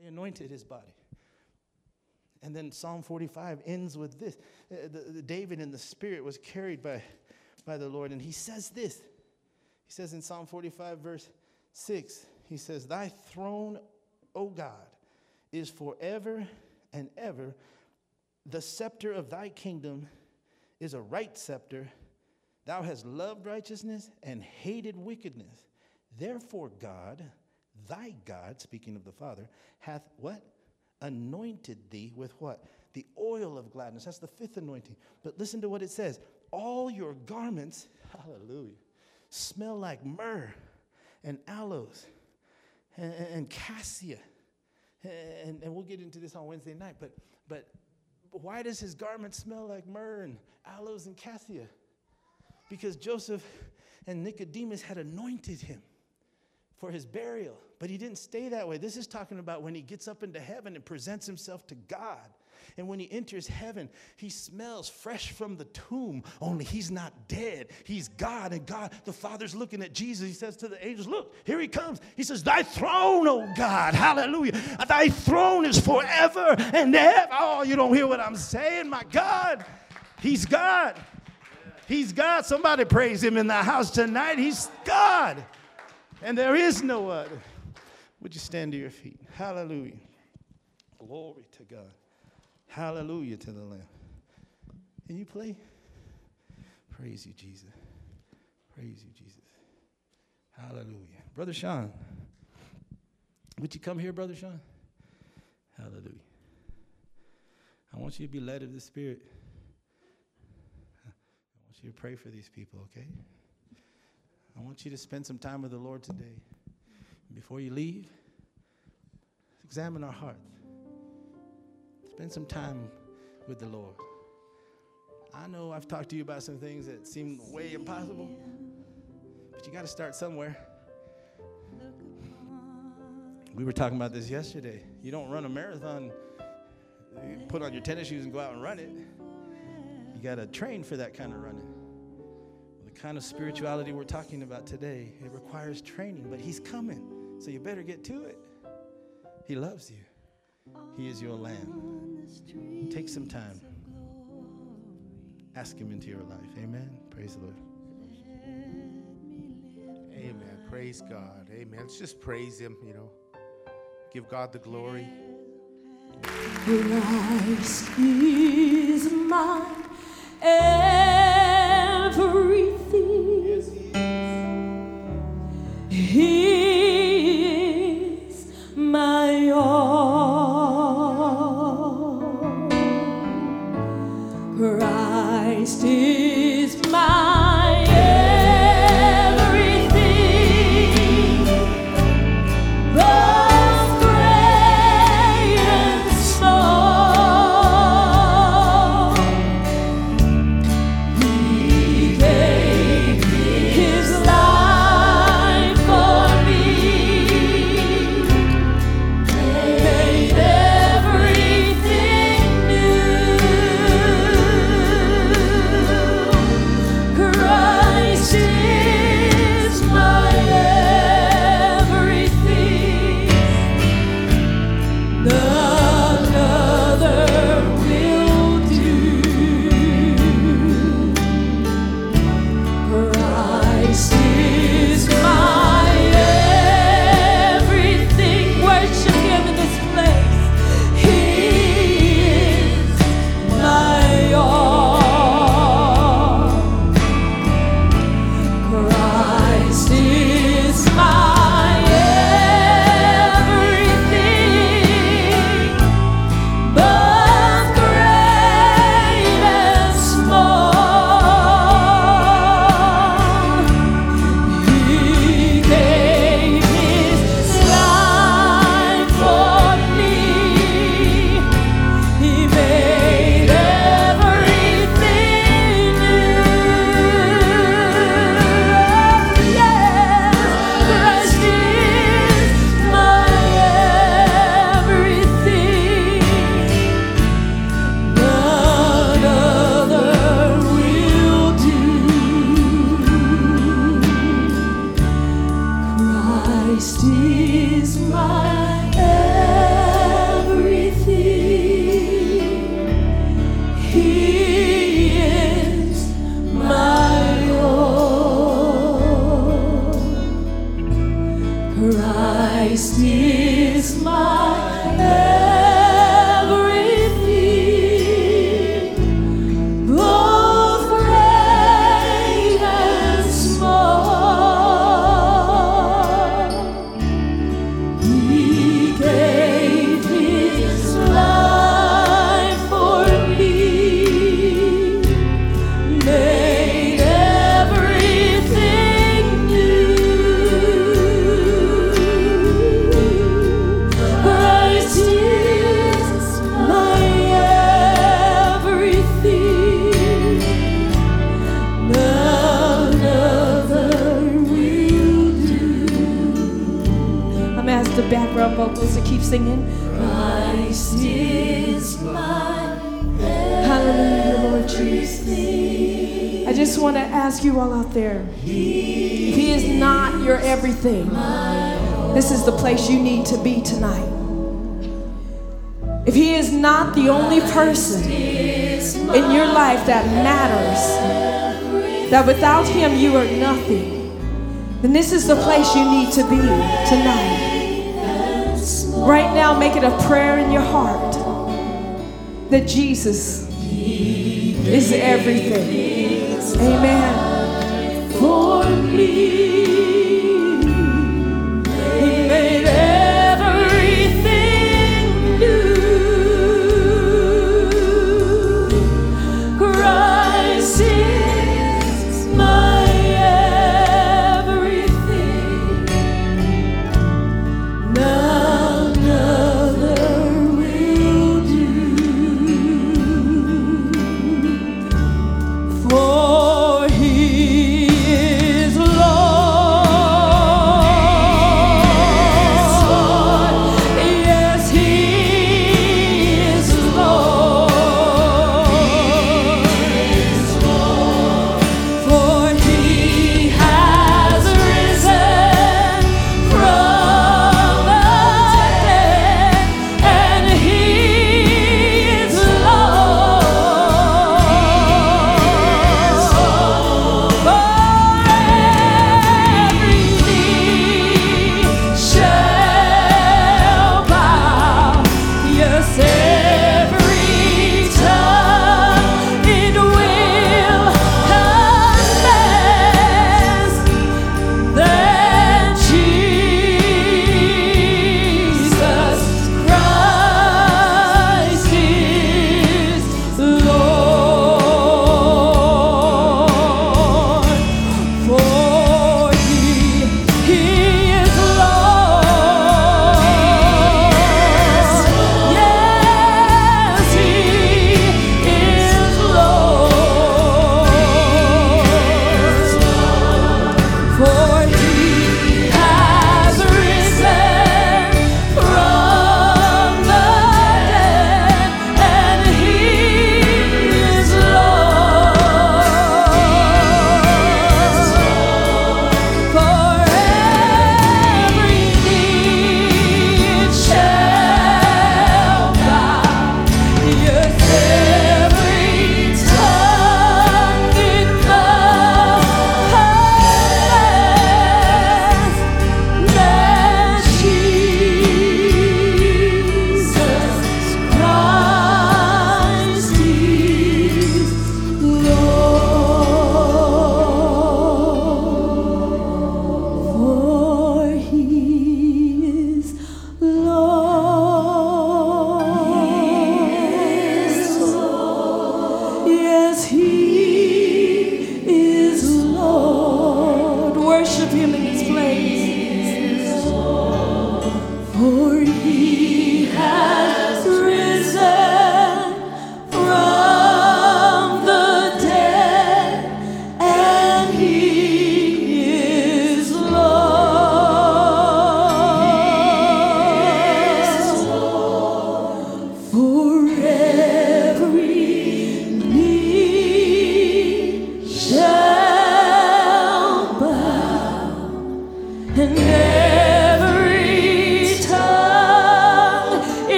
They anointed his body. And then Psalm 45 ends with this uh, the, the David in the Spirit was carried by, by the Lord. And he says this He says in Psalm 45, verse 6, he says, Thy throne, O God, is forever and ever. The scepter of thy kingdom is a right scepter. Thou hast loved righteousness and hated wickedness. Therefore, God, thy God, speaking of the Father, hath what? Anointed thee with what? The oil of gladness. That's the fifth anointing. But listen to what it says all your garments, hallelujah, smell like myrrh and aloes and, and cassia. And, and we'll get into this on Wednesday night, but, but why does his garment smell like myrrh and aloes and cassia? Because Joseph and Nicodemus had anointed him for his burial. But he didn't stay that way. This is talking about when he gets up into heaven and presents himself to God. And when he enters heaven, he smells fresh from the tomb, only he's not dead. He's God, and God, the Father's looking at Jesus. He says to the angels, Look, here he comes. He says, Thy throne, oh God, hallelujah. Thy throne is forever and ever. Oh, you don't hear what I'm saying? My God, he's God. He's God. Somebody praise him in the house tonight. He's God. And there is no other. Would you stand to your feet? Hallelujah. Glory to God. Hallelujah to the Lamb. Can you play? Praise you, Jesus. Praise you, Jesus. Hallelujah. Brother Sean, would you come here, Brother Sean? Hallelujah. I want you to be led of the Spirit. I want you to pray for these people, okay? I want you to spend some time with the Lord today. Before you leave, examine our hearts. Spend some time with the Lord. I know I've talked to you about some things that seem way impossible, but you got to start somewhere. We were talking about this yesterday. You don't run a marathon, you put on your tennis shoes and go out and run it. You got to train for that kind of running. The kind of spirituality we're talking about today, it requires training, but He's coming. So you better get to it. He loves you. He is your lamb. Take some time. Ask Him into your life. Amen. Praise the Lord. Amen. Praise God. Amen. Let's just praise Him, you know. Give God the glory. Christ is my everything. He is Without Him, you are nothing. And this is the place you need to be tonight. Right now, make it a prayer in your heart that Jesus is everything. Amen. For me.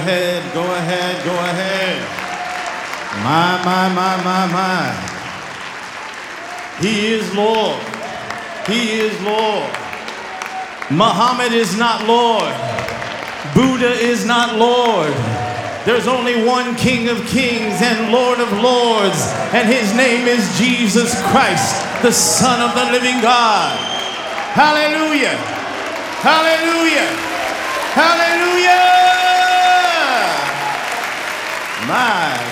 Ahead, go ahead, go ahead. My, my, my, my, my. He is Lord. He is Lord. Muhammad is not Lord. Buddha is not Lord. There's only one King of Kings and Lord of Lords, and his name is Jesus Christ, the Son of the living God. Hallelujah. Hallelujah. Hallelujah. My